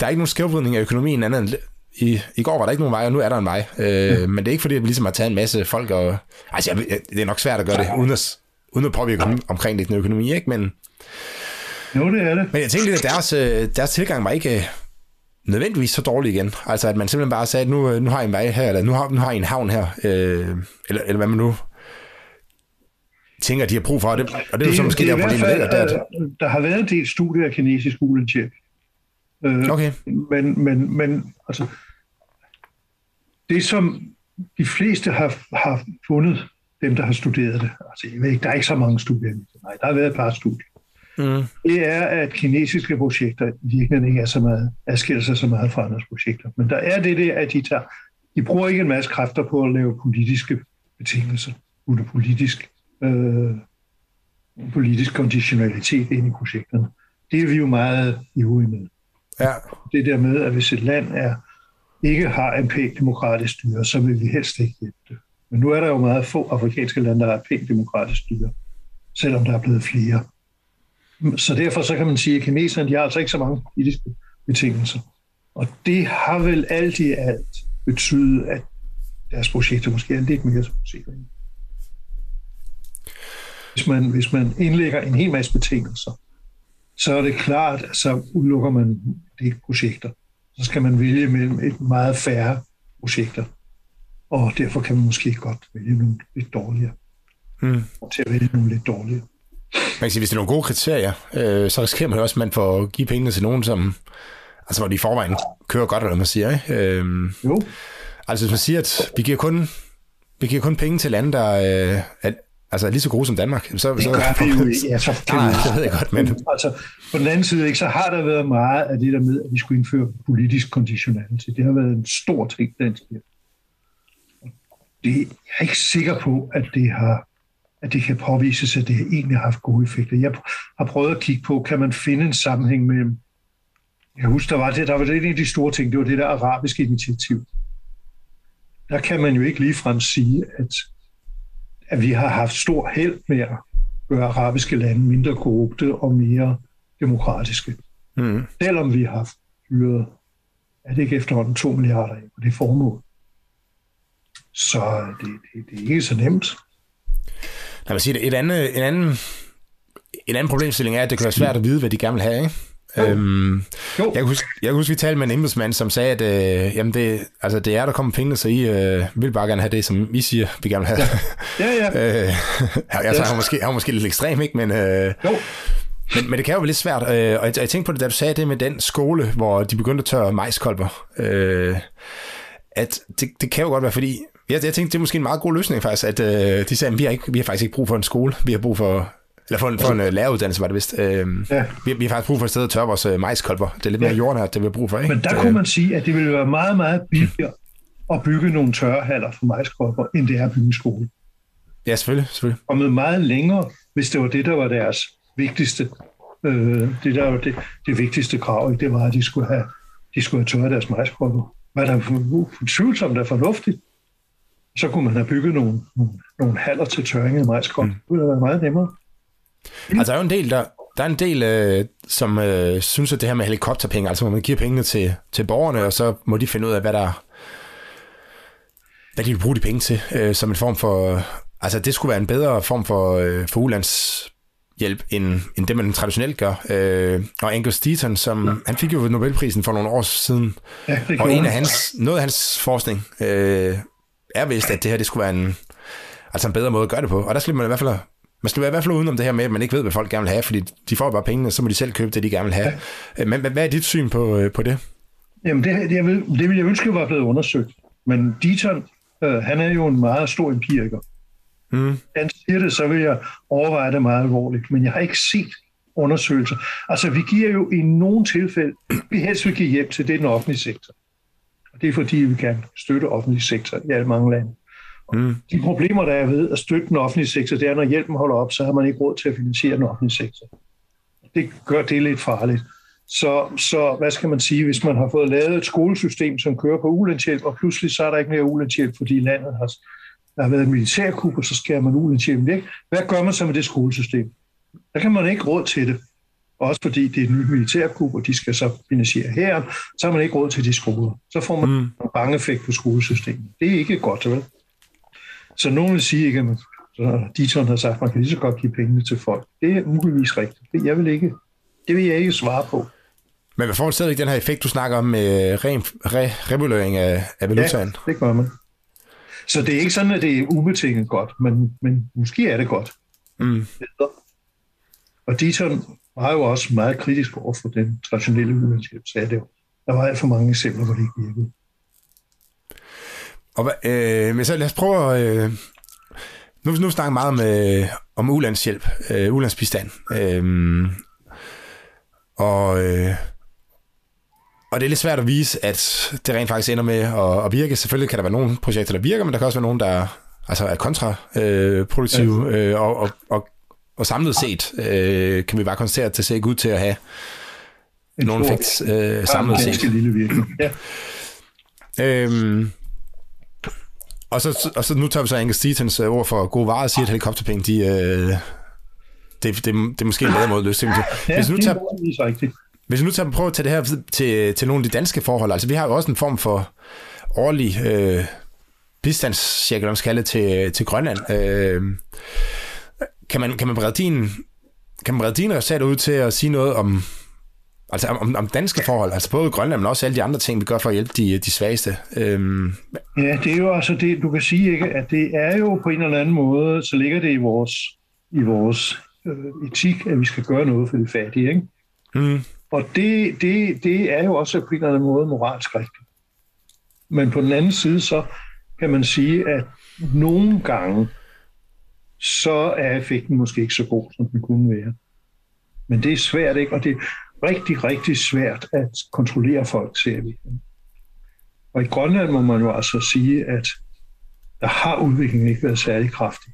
der er ikke nogen skævvridning af økonomien andet end i, I går var der ikke nogen vej, og nu er der en vej. Øh, mm. Men det er ikke fordi, at vi ligesom har taget en masse folk, og altså, jeg, det er nok svært at gøre det, uden at, uden at påvirke omkring lidt økonomi, ikke? Men, jo, det er det. Men jeg tænkte lidt, at deres, øh, deres tilgang var ikke øh, nødvendigvis så dårlig igen. Altså, at man simpelthen bare sagde, at nu, øh, nu har I en vej her, eller nu har, nu har I en havn her, øh, eller, eller hvad man nu tænker, de har brug for. Det, og det er jo så måske der problemet ligger. Der, der har været en del studier af kinesisk uletjek. Øh, okay. Men, men, men altså, det som de fleste har, har fundet, dem der har studeret det, altså jeg ved ikke, der er ikke så mange studier, nej, der har været et par studier, mm. det er, at kinesiske projekter virkelig ikke er så meget, adskiller sig så meget fra andres projekter. Men der er det der, at de, tager, de bruger ikke en masse kræfter på at lave politiske betingelser, uden politisk, øh, politisk konditionalitet ind i projekterne. Det er vi jo meget ivrige med. Ja. Det der med, at hvis et land er, ikke har en pænt demokratisk styre, så vil vi helst ikke hjælpe det. Men nu er der jo meget få afrikanske lande, der har pænt demokratisk styre, selvom der er blevet flere. Så derfor så kan man sige, at kineserne de har altså ikke så mange politiske betingelser. Og det har vel alt i alt betydet, at deres projekter måske er lidt mere sikre. Hvis man, hvis man indlægger en hel masse betingelser, så er det klart, at så udelukker man de projekter. Så skal man vælge mellem et meget færre projekter. Og derfor kan man måske godt vælge nogle lidt dårligere. Mm. Til at vælge nogle lidt dårligere. Man kan sige, hvis det er nogle gode kriterier, øh, så risikerer man jo også, at man får give pengene til nogen, som altså hvor de i forvejen kører godt, eller man siger. Ikke? Øh, jo. Altså hvis man siger, at vi giver kun, vi giver kun penge til lande, der øh, altså, lige så gode som Danmark, så... Det så, gør vi jo ikke. Ja, så Nej, det ved jeg godt, men... Altså, på den anden side, ikke, så har der været meget af det der med, at vi skulle indføre politisk konditionalitet. Det har været en stor ting, dansk det, jeg er ikke sikker på, at det har at det kan påvises, at det egentlig har haft gode effekter. Jeg har prøvet at kigge på, kan man finde en sammenhæng mellem, jeg husker, der var, det, der var det en af de store ting, det var det der arabiske initiativ. Der kan man jo ikke ligefrem sige, at, at vi har haft stor held med at gøre arabiske lande mindre korrupte og mere demokratiske. Mm. Selvom vi har fyret, er det ikke efterhånden 2 milliarder på det formål. Så det, det, det er ikke så nemt. Lad mig sige det. Et andet, en, anden, en anden problemstilling er, at det kan være svært at vide, hvad de gerne vil have. Ikke? Jo. Øhm, jo. Jeg, kan huske, jeg kan huske, vi talte med en embedsmand, som sagde, at øh, jamen det, altså det er, der kommer penge, så I øh, vil bare gerne have det, som I siger, vi gerne vil have. Ja, ja. ja. øh, jeg, jeg, måske, jeg er måske lidt ekstrem, ikke? Men, øh, jo. Men, men det kan jo være lidt svært, øh, og jeg, jeg tænkte på det, da du sagde det med den skole, hvor de begyndte at tørre majskolber, øh, at det, det kan jo godt være, fordi jeg, jeg tænkte, det er måske en meget god løsning faktisk, at øh, de sagde, at vi har, ikke, vi har faktisk ikke brug for en skole, vi har brug for eller for en, for en uh, læreruddannelse, var det vist. Øh, ja. vi, vi har faktisk brug for et sted at tørre vores uh, majskolber. Det er lidt mere ja. her, det vi har brug for. Ikke? Men der kunne man sige, at det ville være meget, meget billigere at bygge nogle tørrehaller for majskolber, end det er at bygge en skole. Ja, selvfølgelig. selvfølgelig. Og med meget længere, hvis det var det, der var deres vigtigste, øh, det der var det, det vigtigste krav, ikke? det var, at de skulle have, de skulle have tørret deres majskolber. Hvad der tvivlsomt er fornuftigt, så kunne man have bygget nogle, nogle, nogle haller til tørring af majskolber. Mm. Det ville have været meget nemmere. Altså, der er jo en del, der, der er en del, øh, som øh, synes, at det her med helikopterpenge, altså hvor man giver pengene til, til borgerne, og så må de finde ud af, hvad der hvad de vil bruge de penge til, øh, som en form for, altså det skulle være en bedre form for, øh, for hjælp, end, end det, man traditionelt gør. Øh, og Angus Deaton, som, ja. han fik jo Nobelprisen for nogle år siden, ja, og en af hans, noget af hans forskning øh, er vist, at det her det skulle være en, altså en bedre måde at gøre det på. Og der slipper man i hvert fald man skal være i hvert fald udenom det her med, at man ikke ved, hvad folk gerne vil have, fordi de får bare pengene, så må de selv købe det, de gerne vil have. Ja. Øh, men hvad er dit syn på, øh, på det? Jamen, det, det, jeg vil, det vil jeg ønske var blevet undersøgt. Men Dieter, øh, han er jo en meget stor empiriker. Mm. Han siger det, så vil jeg overveje det meget alvorligt. Men jeg har ikke set undersøgelser. Altså, vi giver jo i nogle tilfælde, vi helst vil give hjælp til, det den offentlige sektor. Og det er fordi, vi kan støtte offentlig sektor i alle mange lande. Mm. De problemer, der er ved at støtte den offentlige sektor, det er, når hjælpen holder op, så har man ikke råd til at finansiere den offentlige sektor. Det gør det lidt farligt. Så, så hvad skal man sige, hvis man har fået lavet et skolesystem, som kører på ulandshjælp, og pludselig så er der ikke mere ulandshjælp, fordi landet har, der har været en militærkup, og så skærer man ulandshjælpen væk. Hvad gør man så med det skolesystem? Der kan man ikke råd til det. Også fordi det er et nyt militærkup, og de skal så finansiere her, så har man ikke råd til de skoler. Så får man mm. en bange effekt på skolesystemet. Det er ikke godt, vel? Så nogen vil sige, ikke, at Diton har sagt, at man kan lige så godt give pengene til folk. Det er muligvis rigtigt. Det, jeg vil ikke, det vil jeg ikke svare på. Men man får stadig den her effekt, du snakker om med ren re, af, af valutaen. Ja, det gør man. Så det er ikke sådan, at det er ubetinget godt, men, men måske er det godt. Mm. Og Diton var jo også meget kritisk over for den traditionelle ulandshjælp, sagde det jo. Der var alt for mange eksempler, hvor det ikke virkede. Og, øh, men så lad os prøve at... Øh, nu, nu snakker meget om, øh, om ulandshjælp, øh, ulandsbistand. Øh, og, øh, og det er lidt svært at vise, at det rent faktisk ender med at, at virke. Selvfølgelig kan der være nogle projekter, der virker, men der kan også være nogle, der altså er kontraproduktive. Øh, øh, og, og, og, og samlet set øh, kan vi bare konstatere, at det ser ikke ud til at have en nogen effekt øh, samlet set. lille virkning. Ja. Øhm, og så, og så nu tager vi så Angus Deatons øh, ord for gode varer og siger, at helikopterpenge, de, øh, det, det, det er måske en bedre måde at løse det. Hvis nu tager, hvis vi nu tager, prøver at tage det her til, til nogle af de danske forhold, altså vi har jo også en form for årlig øh, bistandschirkel, om skal til, til Grønland. Øh, kan, man, kan man brede din, kan man brede din resultat ud til at sige noget om, Altså om, om danske forhold, altså både Grønland, men også alle de andre ting, vi gør for at hjælpe de, de svageste. Øhm. Ja, det er jo altså det, du kan sige, ikke, at det er jo på en eller anden måde, så ligger det i vores, i vores øh, etik, at vi skal gøre noget for de fattige. Ikke? Mm. Og det, det, det er jo også på en eller anden måde moralsk rigtigt. Men på den anden side, så kan man sige, at nogle gange, så er effekten måske ikke så god, som den kunne være. Men det er svært, ikke? Og det, rigtig, rigtig svært at kontrollere folk, ser vi. Og i Grønland må man jo altså sige, at der har udviklingen ikke været særlig kraftig.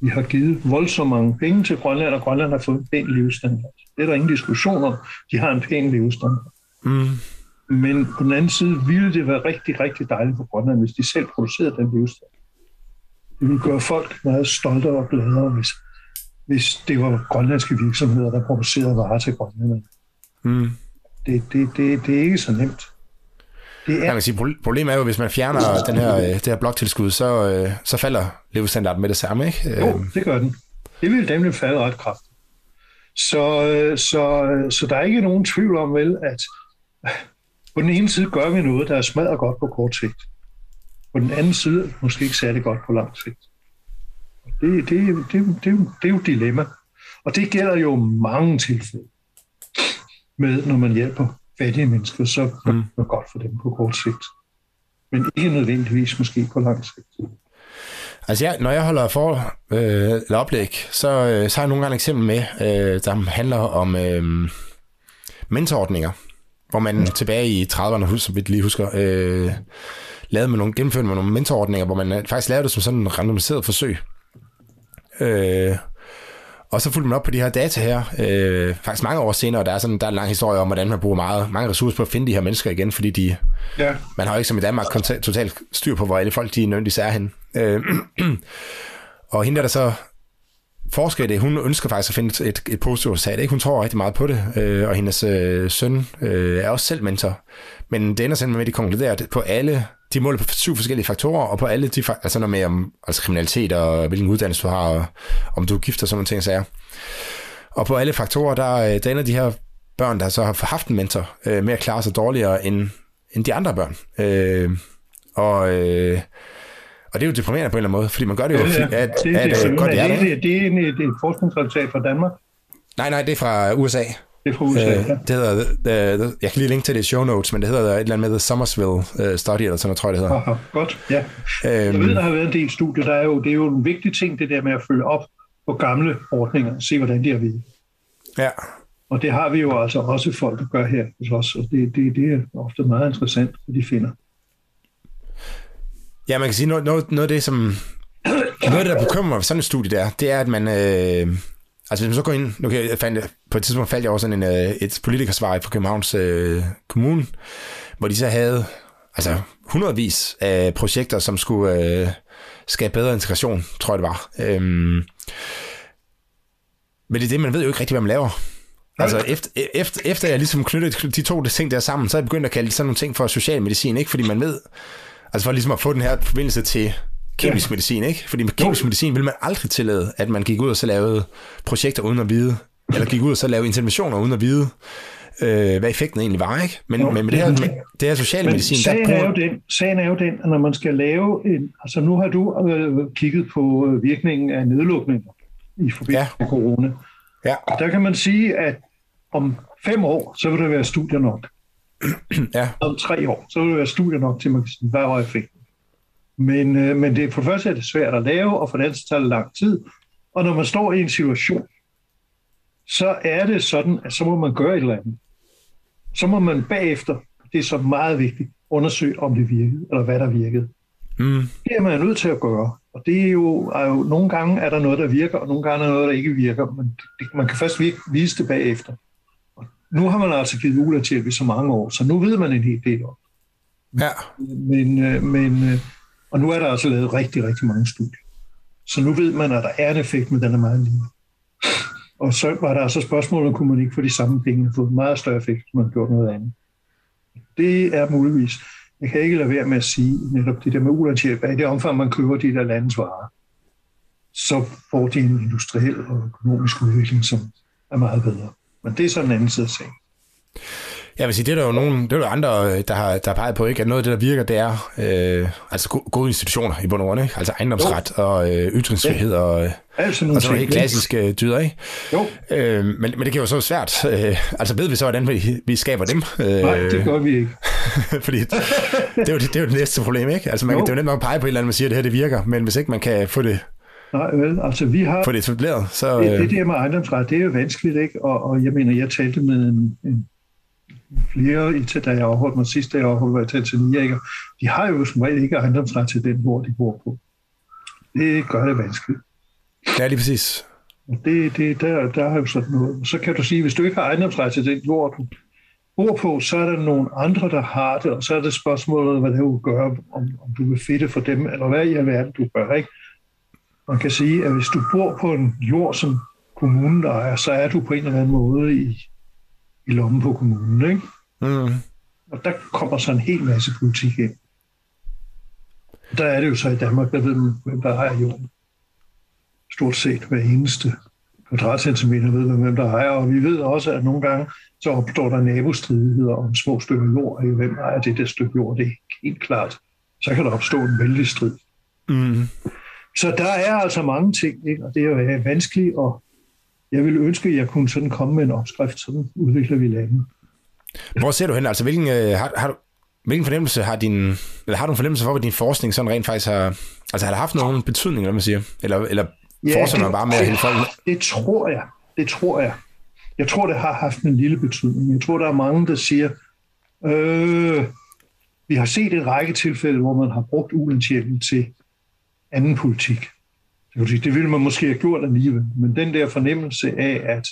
Vi har givet voldsomt mange penge til Grønland, og Grønland har fået en pæn levestandard. Det er der ingen diskussion om. De har en pæn levestandard. Mm. Men på den anden side ville det være rigtig, rigtig dejligt for Grønland, hvis de selv producerede den levestandard. Det ville gøre folk meget stolte og gladere, hvis, hvis det var grønlandske virksomheder, der producerede varer til Grønland. Mm. Det, det, det, det er ikke så nemt. Det er... Jeg kan sige, problemet er jo, hvis man fjerner den her, øh, det her bloktilskud, så, øh, så falder levestandarden med det samme, ikke? Jo, det gør den. Det vil nemlig falde ret kraftigt. Så, øh, så, så der er ikke nogen tvivl om vel, at på den ene side gør vi noget, der er smadret godt på kort sigt. På den anden side måske ikke særlig godt på lang sigt. Det, det, det, det, det, det er jo et dilemma. Og det gælder jo mange tilfælde med, når man hjælper fattige mennesker, så er det mm. godt for dem på kort sigt. Men ikke nødvendigvis måske på lang sigt. Altså jeg, når jeg holder for øh, eller oplæg, så, øh, så har jeg nogle gange et eksempel med, øh, der handler om øh, mentorordninger, hvor man mm. tilbage i 30'erne, som vi lige husker, øh, lavede med nogle, gennemførte med nogle mentorordninger, hvor man øh, faktisk lavede det som sådan en randomiseret forsøg. Øh, og så fulgte man op på de her data her, øh, faktisk mange år senere, der er, sådan, der er en lang historie om, hvordan man bruger meget, mange ressourcer på at finde de her mennesker igen, fordi de, ja. man har jo ikke som i Danmark totalt styr på, hvor alle folk de nødvendigvis er henne. Øh, og hende der, så forsker det, hun ønsker faktisk at finde et, et positivt resultat. Ikke? Hun tror rigtig meget på det, øh, og hendes øh, søn øh, er også selv mentor. Men det ender simpelthen med, at de konkluderer på alle de måler på syv forskellige faktorer, og på alle de, altså noget med om altså kriminalitet og hvilken uddannelse du har, og om du er gift og sådan nogle ting, sager. Og på alle faktorer, der, øh, der ender de her børn, der så har haft en mentor, øh, med at klare sig dårligere end, end de andre børn. Øh, og, øh, og det er jo deprimerende på en eller anden måde, fordi man gør det jo, at, det, at, det, at, godt det, det, det, er en, et, et forskningsresultat fra Danmark. Nej, nej, det er fra USA. Det er fra USA, øh. Det hedder, the, jeg kan lige linke til det i show notes, men det hedder et eller andet med The Somersville uh, Study, eller sådan noget, tror jeg, det hedder. Aha, godt, ja. Øhm, jeg ved, der har været en del studier, der er jo, det er jo en vigtig ting, det der med at følge op på gamle ordninger, se hvordan de har været. Ja. Og det har vi jo altså også folk, der gør her hos os, og det, det, det er ofte meget interessant, hvad de finder. Ja, man kan sige, noget, noget, noget af det, som... Noget, der bekymrer mig ved sådan et studie der, det er, at man... Øh, Altså hvis man så går ind, nu kan jeg, fandt, på et tidspunkt faldt jeg over sådan en, øh, et politikersvar fra Københavns øh, Kommune, hvor de så havde altså hundredvis af projekter, som skulle øh, skabe bedre integration, tror jeg det var. Øhm, men det er det, man ved jo ikke rigtig, hvad man laver. Altså efter, efter, efter jeg ligesom knyttede de to ting der sammen, så er jeg begyndt at kalde sådan nogle ting for social medicin, ikke? Fordi man ved, altså for ligesom at få den her forbindelse til kemisk ja. medicin, ikke? Fordi med kemisk medicin vil man aldrig tillade, at man gik ud og så lavede projekter uden at vide, eller gik ud og så lavede interventioner uden at vide, øh, hvad effekten egentlig var, ikke? Men, jo, men med det, her, med, det her sociale medicin... Sagen, der bruger... er jo den, sagen er jo den, at når man skal lave en... Altså nu har du øh, kigget på øh, virkningen af nedlukninger i forbindelse ja. med corona. Ja. Der kan man sige, at om fem år, så vil der være studier nok. ja. Om tre år, så vil der være studier nok til, at man kan sige, hvad var effekten? Men, øh, men det, for det første er det svært at lave, og for det andet tager det lang tid. Og når man står i en situation, så er det sådan, at så må man gøre et eller andet. Så må man bagefter, det er så meget vigtigt, undersøge, om det virkede, eller hvad der virkede. Mm. Det er man nødt til at gøre. Og det er jo, er jo, nogle gange er der noget, der virker, og nogle gange er der noget, der ikke virker. Men det, man kan først vise det bagefter. Og nu har man altså givet Ula til i så mange år, så nu ved man en hel del om. Ja. Men, øh, men øh, og nu er der altså lavet rigtig, rigtig mange studier. Så nu ved man, at der er en effekt, men den er meget lille. Og så var der altså spørgsmålet, om kunne man ikke få de samme penge få en meget større effekt, hvis man gjorde noget andet. Det er muligvis. Jeg kan ikke lade være med at sige netop det der med ulandshjælp, at i det omfang, man køber de der landes varer, så får de en industriel og økonomisk udvikling, som er meget bedre. Men det er så en anden side af sagen. Jeg vil sige, det er der jo nogen, det er der andre, der har, der har peget på, ikke? at noget af det, der virker, det er øh, altså gode institutioner i bund og grund, ikke? altså ejendomsret jo. og øh, ytringsfrihed ja. og, altså og sådan helt klassiske dyder. Ikke? Jo. Øh, men, men det kan jo så være svært. Øh, altså ved vi så, hvordan vi, vi skaber dem? Øh, Nej, det gør vi ikke. fordi det er, jo det, det er jo det næste problem, ikke? Altså man, det er jo nemt nok at pege på et eller andet, man siger, at det her det virker, men hvis ikke man kan få det Nej, vel, altså vi har... Få det etableret, så... Det, det øh, der med ejendomsret, det er jo vanskeligt, ikke? Og, og jeg mener, jeg talte med en, en flere, til da jeg afholdt mig sidst, da jeg afholdt mig i Tanzania, ikke? de har jo som regel ikke ejendomsret til den hvor de bor på. Det gør det vanskeligt. Ja, lige præcis. Det, det, der, der har jo sådan noget. Så kan du sige, hvis du ikke har ejendomsret til den jord, du bor på, så er der nogle andre, der har det, og så er det spørgsmålet, hvad det vil gøre, om, om du vil fedte for dem, eller hvad i alverden du gør, ikke? Man kan sige, at hvis du bor på en jord, som kommunen ejer, så er du på en eller anden måde i, i lommen på kommunen. Ikke? Mm. Og der kommer så en hel masse politik ind. Der er det jo så i Danmark, der ved man, hvem der ejer jorden. Stort set hver eneste kvadratcentimeter ved, hvem der ejer, og vi ved også, at nogle gange så opstår der nabostridigheder om små stykker jord, og hvem ejer det der stykke jord, det er helt klart. Så kan der opstå en vældig strid. Mm. Så der er altså mange ting, ikke? og det er jo vanskeligt, og jeg ville ønske, at jeg kunne sådan komme med en opskrift, sådan udvikler vi landet. Hvor ser du hen? Altså, hvilken, øh, har, har du, hvilken fornemmelse har din, eller har du en fornemmelse for, hvad din forskning sådan rent faktisk har, altså har det haft nogen betydning, hvad man siger? Eller, eller ja, fortsætter man bare med at hælde folk Det tror jeg. Det tror jeg. Jeg tror, det har haft en lille betydning. Jeg tror, der er mange, der siger, øh, vi har set en række tilfælde, hvor man har brugt ulandshjælpen til anden politik. Det ville man måske have gjort alligevel, men den der fornemmelse af, at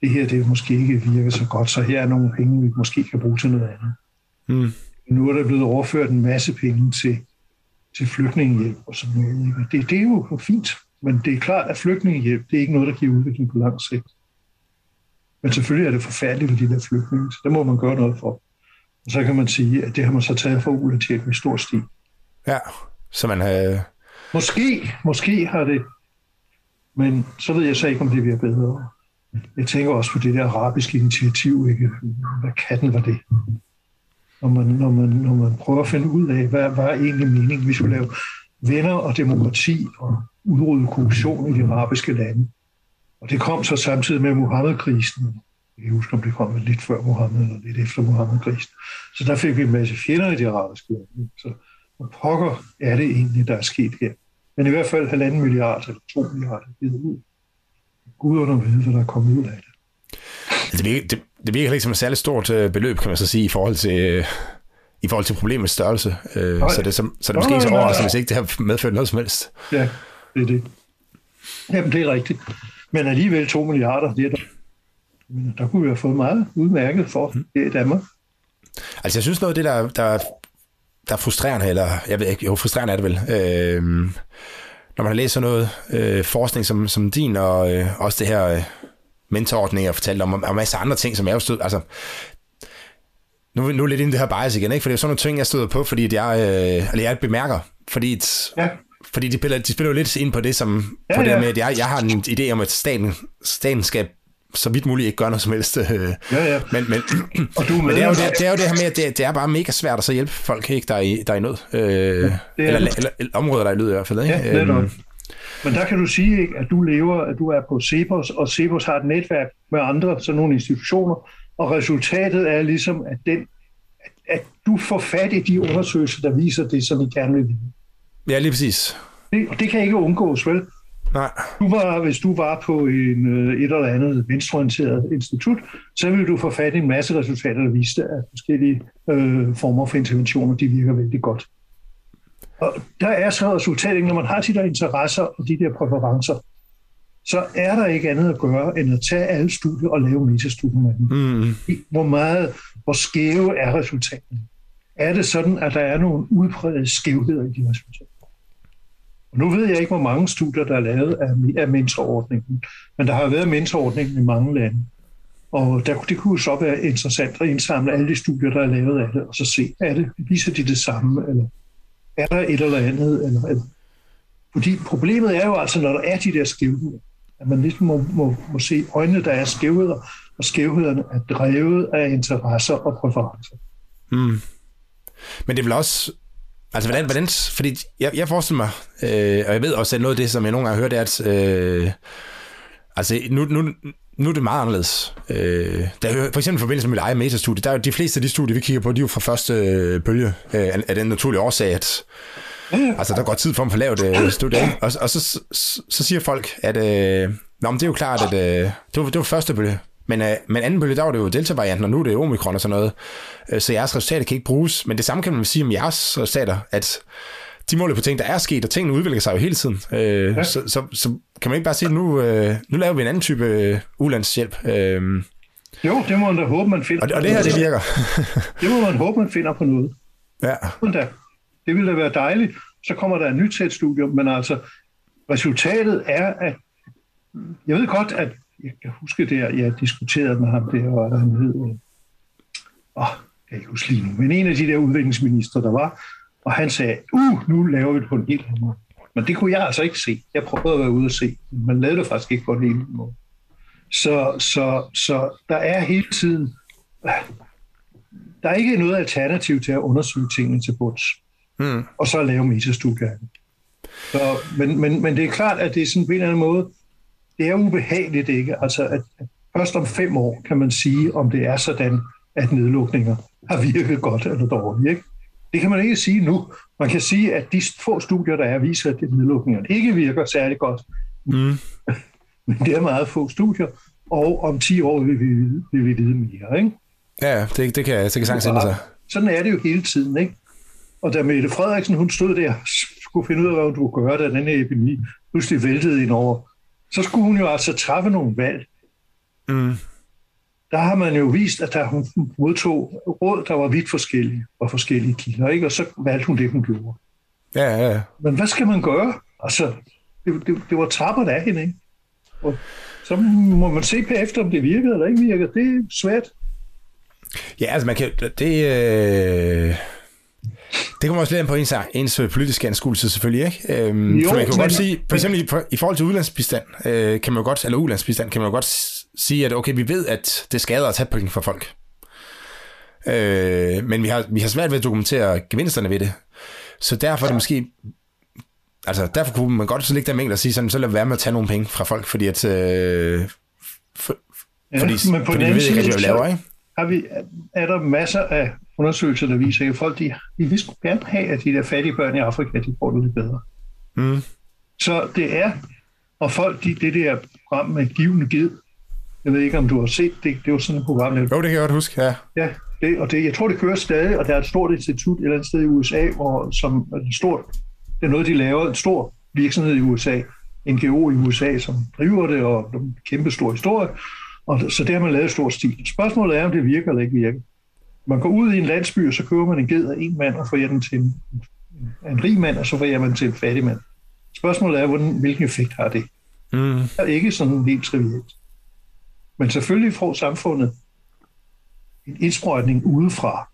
det her det måske ikke virker så godt, så her er nogle penge, vi måske kan bruge til noget andet. Mm. Nu er der blevet overført en masse penge til, til flygtningehjælp og sådan noget. Ikke? Det, det er jo fint, men det er klart, at flygtningehjælp, det er ikke noget, der giver udvikling på lang sigt. Men selvfølgelig er det forfærdeligt for de der flygtninge, så det må man gøre noget for. Og så kan man sige, at det har man så taget for ulandshjælp i stor stil. Ja, så man har... Måske, måske har det, men så ved jeg så ikke, om det bliver bedre. Jeg tænker også på det der arabiske initiativ. Ikke? Hvad katten var det? Når man, når, man, når man prøver at finde ud af, hvad, hvad er egentlig meningen? Vi skulle lave venner og demokrati og udrydde korruption i de arabiske lande. Og det kom så samtidig med Mohammed-krisen. Jeg husker, om det kom lidt før Mohammed eller lidt efter Mohammed-krisen. Så der fik vi en masse fjender i de arabiske lande. Så hvor pokker er det egentlig, der er sket her? Men i hvert fald halvanden milliard eller to milliarder givet ud. Gud under vide, hvad der er kommet ud af det. Det virker, det, det virker ikke som et særligt stort øh, beløb, kan man så sige, i forhold til, øh, i forhold til problemets størrelse. Øh, så, det, så, så det er måske ikke så overraskende, hvis ikke det har medført noget som helst. Ja, det er det. Jamen, det er rigtigt. Men alligevel 2 milliarder, det er der, der kunne vi have fået meget udmærket for mm. i Danmark. Altså, jeg synes noget af det, der, der, der er frustrerende, eller jeg ved ikke, jo, frustrerende er det vel, øh, når man har læst sådan noget øh, forskning som, som din, og øh, også det her øh, mentorordning, og fortalt om, og masser af andre ting, som jeg jo stod, altså, nu, nu er lidt ind det her bias igen, ikke? for det er sådan nogle ting, jeg støder på, fordi jeg, øh, eller jeg bemærker, fordi et, ja. Fordi de spiller, de spiller jo lidt ind på det, som, ja, på det ja. med, at jeg, jeg har en idé om, at staten, staten skal så vidt muligt ikke gøre noget som helst. Øh. Ja, ja. Men, men, og du men det, er jo det, det er jo det her med, at det, det er bare mega svært at så hjælpe folk, ikke, der, er i, der er i nød. Øh, eller, eller, eller, områder, der er i nød i hvert fald. Ikke? Ja, øhm. Men der kan du sige, ikke, at du lever, at du er på Cepos, og Cepos har et netværk med andre, sådan nogle institutioner, og resultatet er ligesom, at, den, at, at du får fat i de undersøgelser, der viser det, som I gerne vil vide. Ja, lige præcis. Det, det kan ikke undgås, vel? Nej. Du var, hvis du var på en, øh, et eller andet venstreorienteret institut, så ville du få fat i en masse resultater, der viste, at forskellige øh, former for interventioner, de virker vældig godt. Og der er så resultatet, når man har de der interesser og de der præferencer, så er der ikke andet at gøre, end at tage alle studier og lave metastudier med dem. Mm. Hvor meget, hvor skæve er resultaterne? Er det sådan, at der er nogle udbredte skævheder i de resultater? Og nu ved jeg ikke, hvor mange studier, der er lavet af, af mentorordningen, men der har været mentorordningen i mange lande. Og der, det kunne så være interessant at indsamle alle de studier, der er lavet af det, og så se, er det, viser de det samme, eller er der et eller andet? Eller, eller. Fordi problemet er jo altså, når der er de der skævheder, at man ligesom må, må, må se øjnene, der er skævheder, og skævhederne er drevet af interesser og præferencer. Mm. Men det vil også Altså, hvordan, hvordan, fordi jeg, jeg forestiller mig, øh, og jeg ved også, at noget af det, som jeg nogle gange har hørt, er, at øh, altså, nu, nu, nu er det meget anderledes. Øh, der er for eksempel i forbindelse med mit eget metastudie, der er jo de fleste af de studier, vi kigger på, de er jo fra første øh, bølge, øh, af, den naturlige årsag, at altså, der går tid for at få lavet øh, studie. Og, og så, så, så, siger folk, at øh, Nå, men det er jo klart, at øh, det, var, det var første bølge. Men, øh, men anden bølge, der var det jo delta-varianten, og nu er det omikron og sådan noget. Øh, så jeres resultater kan ikke bruges. Men det samme kan man sige om jeres resultater, at de måler på ting, der er sket, og tingene udvikler sig jo hele tiden. Øh, ja. så, så, så kan man ikke bare sige, at nu, øh, nu laver vi en anden type øh, ulandshjælp. Øh, jo, det må man da håbe, man finder. Og, og det her, det virker. det må man håbe, man finder på noget. Ja. Det ville da være dejligt. Så kommer der et nyt sæt studium, men altså, resultatet er, at jeg ved godt, at jeg kan huske der, jeg diskuterede med ham der, og han hed, åh, oh, jeg kan ikke huske lige nu, men en af de der udviklingsminister, der var, og han sagde, uh, nu laver vi det på en helt anden måde. Men det kunne jeg altså ikke se. Jeg prøvede at være ude og se. Man lavede det faktisk ikke på en helt anden måde. Så, så, så der er hele tiden... Der er ikke noget alternativ til at undersøge tingene til bunds. Mm. Og så lave metastudier. Så, men, men, men det er klart, at det er sådan på en eller anden måde, det er ubehageligt, ikke? Altså, at, først om fem år kan man sige, om det er sådan, at nedlukninger har virket godt eller dårligt, ikke? Det kan man ikke sige nu. Man kan sige, at de få studier, der er, viser, at nedlukningerne ikke virker særlig godt. Mm. Men det er meget få studier, og om 10 år vil vi, vil vi vide mere, ikke? Ja, det, det kan, det kan sagtens ændre sig. Sådan er det jo hele tiden, ikke? Og da Mette Frederiksen, hun stod der skulle finde ud af, hvad hun skulle gøre, da den her epidemi pludselig væltede ind over, så skulle hun jo altså træffe nogle valg. Mm. Der har man jo vist, at der hun modtog råd, der var vidt forskellige, og forskellige kilder, ikke? og så valgte hun det, hun gjorde. Ja, ja, ja. Men hvad skal man gøre? Altså, det, det, det var tappert af hende, ikke? Og så må man se på efter, om det virkede eller ikke virkede. Det er svært. Ja, altså man kan... Det, øh det kommer også lidt på ens, ens politiske anskuelse selvfølgelig, ikke? Øhm, jo, for man kan jo godt sige, for eksempel i, i forhold til udlandsbistand, øh, kan man jo godt, eller udlandsbistand, kan man jo godt sige, at okay, vi ved, at det skader at tage penge fra folk. Øh, men vi har, vi har svært ved at dokumentere gevinsterne ved det. Så derfor er det måske altså derfor kunne man godt så lægge dem og sige sådan, så lad være med at tage nogle penge fra folk, fordi at øh, for, ja, fordi, men på fordi vi ved ikke hvad vi laver, ikke? Har vi, er der masser af undersøgelser, der viser, at folk de, de vil sgu gerne have, at de der fattige børn i Afrika, de får det lidt bedre. Mm. Så det er, og folk, de, det der program med givende gid, jeg ved ikke, om du har set det, det var sådan et program. Jo, det kan jeg godt huske, ja. Ja, det, og det, jeg tror, det kører stadig, og der er et stort institut et eller andet sted i USA, hvor, som er stort, det er noget, de laver, en stor virksomhed i USA, NGO i USA, som driver det, og en kæmpe stor historie, og så det har man lavet stor stil. Spørgsmålet er, om det virker eller ikke virker. Man går ud i en landsby, og så køber man en ged af en mand, og får den til en, en rig mand, og så får man til en fattig mand. Spørgsmålet er, hvordan, hvilken effekt har det? Mm. Det er ikke sådan helt trivielt. Men selvfølgelig får samfundet en indsprøjtning udefra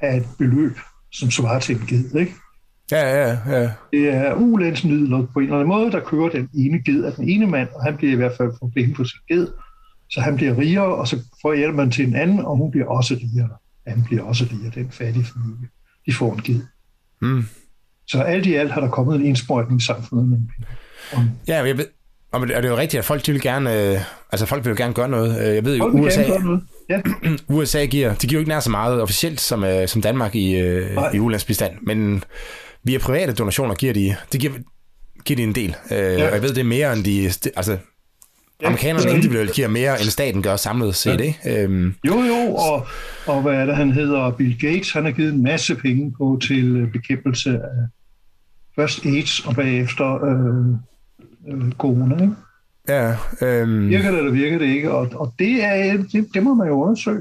af et beløb, som svarer til en ged, ikke? Ja, ja, ja. Det er ulandsmidler på en eller anden måde, der kører den ene ged af den ene mand, og han bliver i hvert fald for penge på sin ged. Så han bliver rigere, og så får man til en anden, og hun bliver også rigere. Han bliver også rigere, den fattige familie. De får en ged. Mm. Så alt i alt har der kommet en indsprøjtning i samfundet. Om, ja, jeg ved, og det er jo rigtigt, at folk vil gerne, øh, altså folk vil jo gerne gøre noget. Øh, jeg ved jo, USA, Ja. USA giver, de giver jo ikke nær så meget officielt som, øh, som Danmark i, øh, i ulandsbistand, men via private donationer giver de, de giver, giver de en del. Øh, ja. Og jeg ved, det er mere end de, altså Ja, Amerikanerne individuelt giver mere, end staten gør samlet set, ja. ikke? Øhm. Jo, jo, og, og hvad er det, han hedder? Bill Gates, han har givet en masse penge på til øh, bekæmpelse af først AIDS og bagefter øh, øh, corona, ikke? Ja. Øhm. Virker det, eller virker det ikke? Og, og det, er, det, det må man jo undersøge.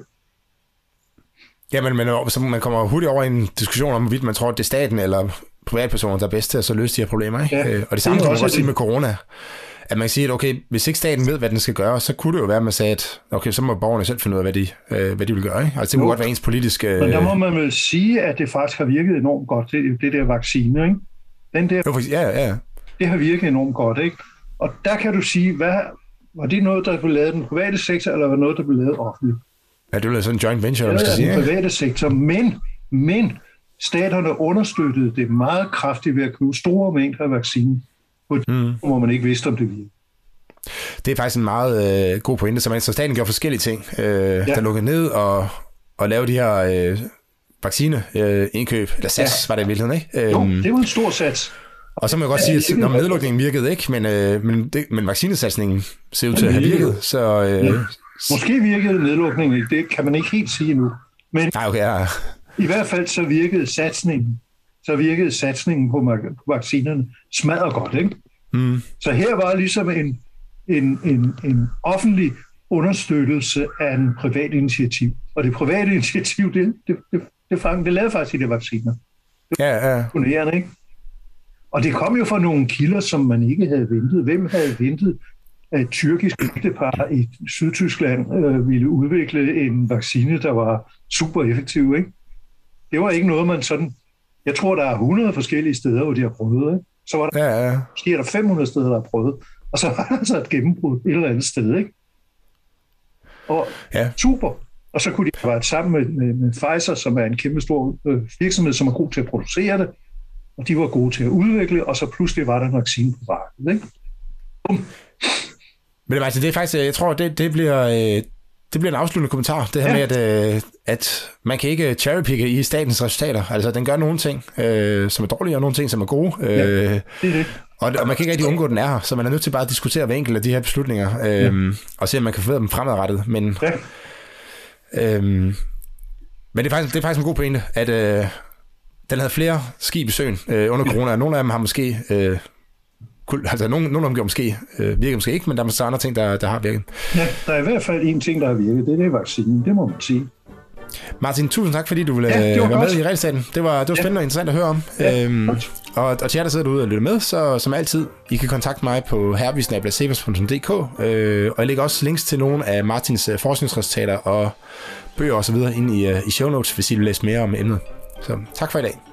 Ja, men, men så man kommer hurtigt over i en diskussion om, hvorvidt man tror, at det er staten eller privatpersoner, der er bedst til at så løse de her problemer. Ikke? Ja, øh, og det samme kan man også sige med corona at man kan sige, at okay, hvis ikke staten ved, hvad den skal gøre, så kunne det jo være, at man sagde, at okay, så må borgerne selv finde ud af, hvad de, øh, hvad de vil gøre. Ikke? Altså det må jo. godt være ens politiske... Øh... Men der må man vel sige, at det faktisk har virket enormt godt, det, det der vaccine, ikke? Den der, jo, for, ja, ja. Det har virket enormt godt, ikke? Og der kan du sige, hvad, var det noget, der blev lavet i den private sektor, eller var det noget, der blev lavet offentligt? Ja, det blev sådan en joint venture, man skal sige. den private sektor, men, men staterne understøttede det meget kraftigt ved at købe store mængder af vaccine på et mm. hvor man ikke vidste, om det virkede. Det er faktisk en meget øh, god pointe. Så, man, så staten gjorde forskellige ting. Øh, ja. Der lukkede ned og, og lavede de her øh, vaccineindkøb, øh, eller sats ja. var det i virkeligheden, ikke? Jo, øhm, det var en stor sats. Og så må jeg godt ja, sige, at når nedlukningen virkede ikke, men, øh, men, det, men vaccinesatsningen ser ud til at have virket. Så, øh, ja. Måske virkede nedlukningen, det kan man ikke helt sige nu. Men Nej, okay, ja. i hvert fald så virkede satsningen, så virkede satsningen på, på vaccinerne smadret godt, ikke? Mm. Så her var ligesom en, en, en, en offentlig understøttelse af en privat initiativ. Og det private initiativ, det, det, det, det, fang, det lavede faktisk de vacciner. Det var ja, ja. ikke? Og det kom jo fra nogle kilder, som man ikke havde ventet. Hvem havde ventet, at et tyrkisk ægtepar i Sydtyskland øh, ville udvikle en vaccine, der var super effektiv, ikke? Det var ikke noget, man sådan... Jeg tror, der er 100 forskellige steder, hvor de har prøvet, ikke? Så var der, ja, ja. måske er der 500 steder, der har prøvet. Og så var der så et gennembrud et eller andet sted, ikke? Og Ja. super. Og så kunne de arbejde sammen med, med, med Pfizer, som er en kæmpe stor øh, virksomhed, som er god til at producere det. Og de var gode til at udvikle, og så pludselig var der en vaccine på markedet. Ikke? Men altså, det er faktisk, øh, jeg tror, det, det bliver... Øh, det bliver en afsluttende kommentar, det her ja. Ja. med, at, øh, at man kan ikke cherrypicke i statens resultater. Altså, den gør nogle ting, øh, som er dårlige, og nogle ting, som er gode. Øh, Det er det. og, og man kan ikke rigtig undgå, at den er her, så man er nødt til bare at diskutere hver enkelt af de her beslutninger, øh, og se, om man kan forbedre dem fremadrettet. Men, Ja. øh, men det, er faktisk, det er faktisk en god pointe, at øh, den havde flere skib i søen øh, under corona, og nogle af dem har måske... Øh, altså, nogle, nogle af dem gjorde måske, øh, virker måske ikke, men der er så andre ting, der, der har virket. ja, der er i hvert fald en ting, der har virket. Det er det vaccinen, det må man sige. Martin, tusind tak, fordi du ville Ja, øh, være med i Regelstaten. Det var, det var spændende og interessant at høre om. Ja, øhm, godt. og, og til jer, der sidder derude og lytter med, så som altid, I kan kontakte mig på hervisnablasevers.dk, øh, og jeg lægger også links til nogle af Martins øh, forskningsresultater og bøger osv. ind i, øh, i show notes, hvis I vil læse mere om emnet. Så tak for i dag.